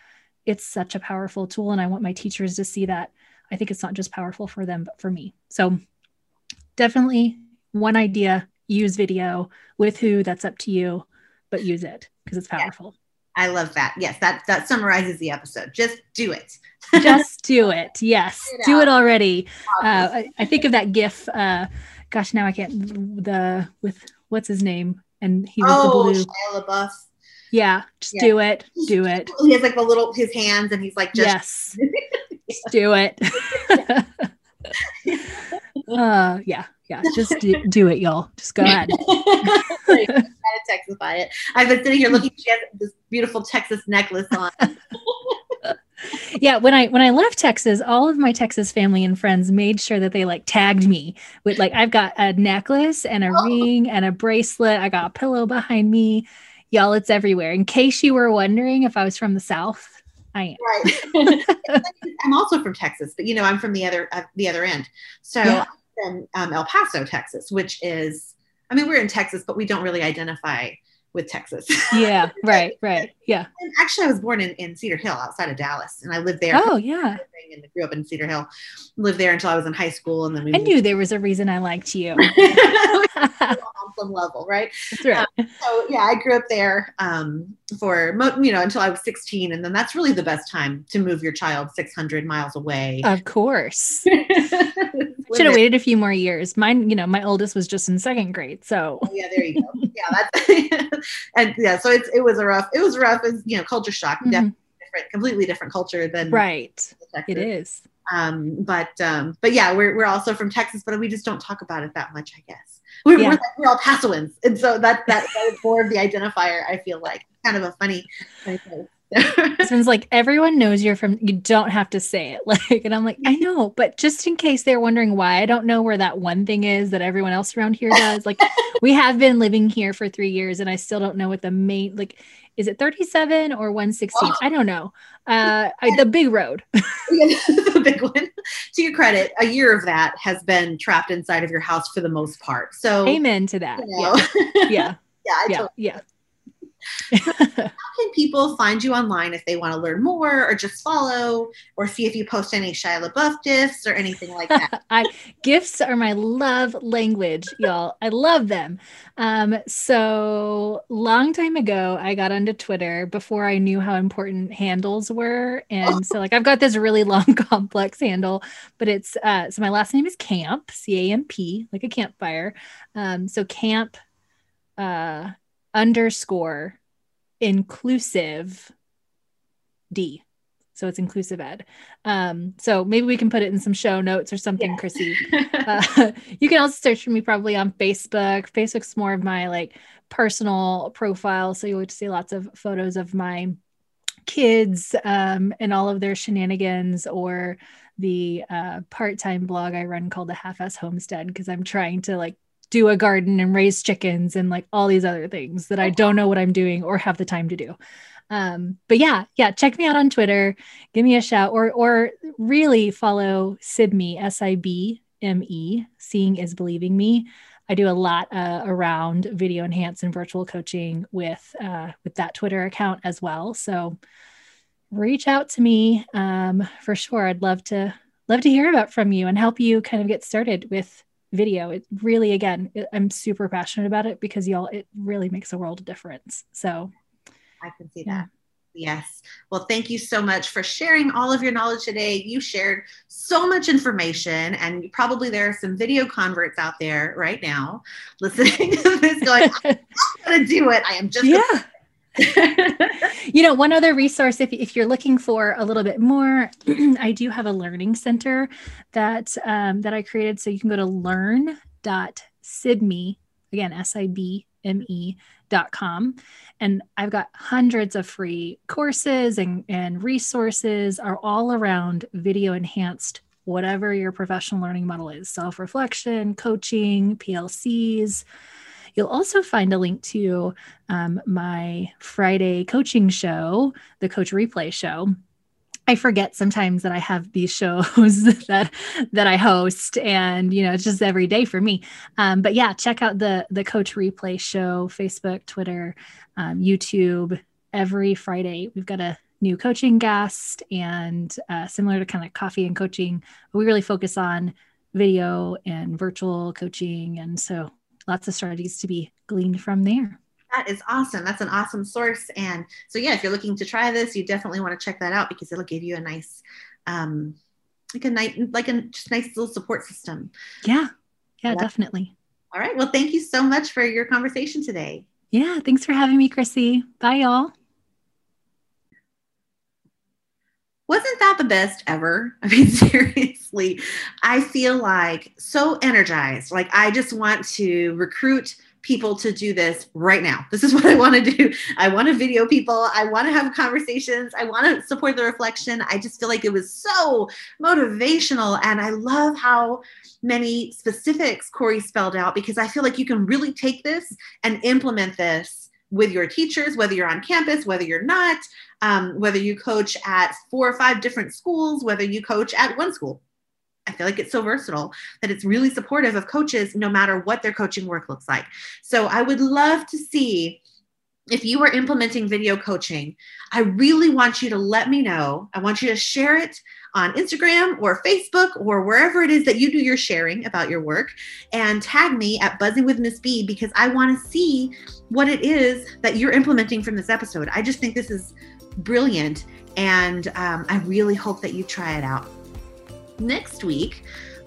Speaker 2: it's such a powerful tool and I want my teachers to see that. I think it's not just powerful for them, but for me. So definitely one idea, use video with who that's up to you, but use it because it's powerful.
Speaker 1: I love that. Yes, that that summarizes the episode. Just do it.
Speaker 2: Just do it. Yes, <laughs> it do it already. Uh, I, I, think of that GIF. Uh, gosh, now I can't the with what's his name, and he was oh, the blue. Shia LaBeouf. Yeah, just yeah. do it. Do it.
Speaker 1: He has like the little his hands, and he's like,
Speaker 2: just yes, just do it. <laughs> uh, yeah, yeah, just do, do, it, y'all. Just go ahead. <laughs>
Speaker 1: Texify it. I've been sitting here looking. She has this beautiful Texas necklace on <laughs>
Speaker 2: yeah when i when i left texas all of my texas family and friends made sure that they like tagged me with like i've got a necklace and a oh. ring and a bracelet. I got a pillow behind me. Y'all it's everywhere. In case you were wondering if i was from the south i am.
Speaker 1: Right. <laughs> I'm also from texas but you know i'm from the other uh, the other end. So yeah. i'm from um, el paso texas which is i mean we're in texas but we don't really identify with Texas.
Speaker 2: Yeah, <laughs> right, right. Yeah.
Speaker 1: And actually, I was born in, in Cedar Hill outside of Dallas, and I lived there.
Speaker 2: Oh, yeah.
Speaker 1: And grew up in Cedar Hill. Lived there until I was in high school, and then we.
Speaker 2: I knew there was a reason I liked you. <laughs> <laughs>
Speaker 1: on some level, right?
Speaker 2: Right.
Speaker 1: Um, so yeah, I grew up there um, for you know until I was 16, and then that's really the best time to move your child 600 miles away.
Speaker 2: Of course. Should have waited a few more years. Mine, you know, my oldest was just in second grade. So
Speaker 1: oh, yeah, there you go. yeah, that's <laughs> and yeah, so it's it was a rough, it was rough as you know, culture shock, mm-hmm. definitely different, completely different culture than
Speaker 2: right. It is.
Speaker 1: Um, but um, but yeah, we're we're also from Texas, but we just don't talk about it that much, I guess. We're, yeah. we're, we're all Pasoans, and so that that, that is more of the identifier. I feel like kind of a funny. funny
Speaker 2: one's like everyone knows you're from you don't have to say it. <laughs> Like and i'm like i know but just in case they're wondering why i don't know where that one thing is that everyone else around here does. Like <laughs> we have been living here for three years and i still don't know what the main like is it 37 or 116 oh. i don't know. Uh <laughs> I, the big road.
Speaker 1: The big one. To your credit a year of that has been trapped inside of your house for the most part so
Speaker 2: amen to that. You know. yeah. Yeah
Speaker 1: yeah,
Speaker 2: yeah, totally yeah
Speaker 1: how can people find you online if they want to learn more or just follow or see if you post any Shia LaBeouf gifts or anything like that? <laughs>
Speaker 2: I gifts are my love language, y'all. I love them. Um, so long time ago, I got onto Twitter before I knew how important handles were. And so like I've got this really <laughs> long complex handle, but it's uh so my last name is Camp, C-A-M-P, like a campfire. Um, so camp uh underscore inclusive D. So it's inclusive ed. Um, so maybe we can put it in some show notes or something, yeah. Chrissy. <laughs> uh, <laughs> you can also search for me probably on Facebook. Facebook's more of my like personal profile. So you'll see lots of photos of my kids um, and all of their shenanigans or the uh, part-time blog I run called the Half-Ass Homestead because I'm trying to like do a garden and raise chickens and like all these other things that I don't know what I'm doing or have the time to do. Um, but yeah, yeah, check me out on Twitter, give me a shout, or or really follow Sibme, S-I-B-M-E, seeing is believing me. I do a lot uh, around video enhance and virtual coaching with uh, with that Twitter account as well. So reach out to me um, for sure. I'd love to love to hear about from you and help you kind of get started with video it really again it, i'm super passionate about it because y'all it really makes a world of difference so
Speaker 1: i can see that Yes. Well, thank you so much for sharing all of your knowledge today. You shared so much information, and probably there are some video converts out there right now listening <laughs> to this going, <laughs> I'm going to do it. I am just.
Speaker 2: Yeah. <laughs> you know, one other resource, if, if you're looking for a little bit more, <clears throat> I do have a learning center that um, that I created. So you can go to learn.sibme, again, S I B M E dot com. And I've got hundreds of free courses and, and resources are all around video enhanced, whatever your professional learning model is self reflection, coaching, PLCs You'll also find a link to um, my Friday coaching show, the Coach Replay Show. I forget sometimes that I have these shows <laughs> that that I host, and you know it's just every day for me. Um, but yeah, check out the the Coach Replay Show, Facebook, Twitter, um, YouTube. Every Friday, we've got a new coaching guest, and uh, similar to kind of coffee and coaching, we really focus on video and virtual coaching, and so lots of strategies to be gleaned from there.
Speaker 1: That is awesome. That's an awesome source. And so, yeah, if you're looking to try this, you definitely want to check that out because it'll give you a nice, um, like a nice, like a just nice little support system.
Speaker 2: Yeah. Yeah, definitely.
Speaker 1: All right. Well, thank you so much for your conversation today.
Speaker 2: Yeah. Thanks for having me, Chrissy. Bye, y'all.
Speaker 1: Wasn't that the best ever? <laughs> I mean, seriously, I feel like so energized. Like, I just want to recruit people to do this right now. This is <laughs> what I want to do. I want to video people. I want to have conversations. I want to support the reflection. I just feel like it was so motivational. And I love how many specifics Corey spelled out because I feel like you can really take this and implement this with your teachers, whether you're on campus, whether you're not, um, whether you coach at four or five different schools, whether you coach at one school. I feel like it's so versatile that it's really supportive of coaches no matter what their coaching work looks like. So I would love to see if you are implementing video coaching, I really want you to let me know. I want you to share it on Instagram or Facebook or wherever it is that you do your sharing about your work and tag me at Buzzing with Miss B because I want to see what it is that you're implementing from this episode. I just think this is brilliant and um, I really hope that you try it out. Next week,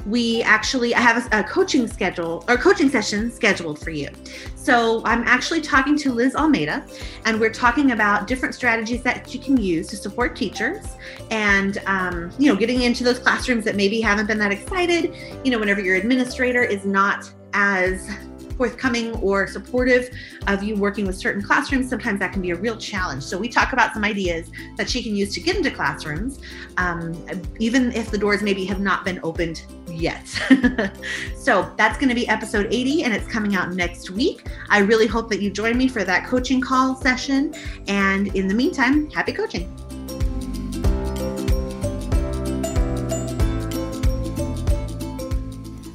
Speaker 1: we actually I have a, a, coaching schedule or coaching session scheduled for you. So I'm actually talking to Liz Almeida, and we're talking about different strategies that you can use to support teachers, and um, you know, getting into those classrooms that maybe haven't been that excited. You know, whenever your administrator is not as forthcoming or supportive of you working with certain classrooms, sometimes that can be a real challenge. So we talk about some ideas that she can use to get into classrooms, um, even if the doors maybe have not been opened yet. <laughs> so that's going to be episode 80 and it's coming out next week. I really hope that you join me for that coaching call session. And in the meantime, happy coaching.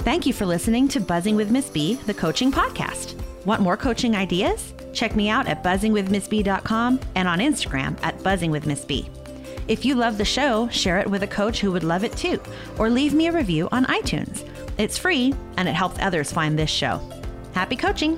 Speaker 3: Thank you for listening to Buzzing with Miss B, the coaching podcast. Want more coaching ideas? Check me out at buzzingwithmissb.com and on Instagram at buzzingwithmissb. If you love the show, share it with a coach who would love it too, or leave me a review on iTunes. It's free and it helps others find this show. Happy coaching!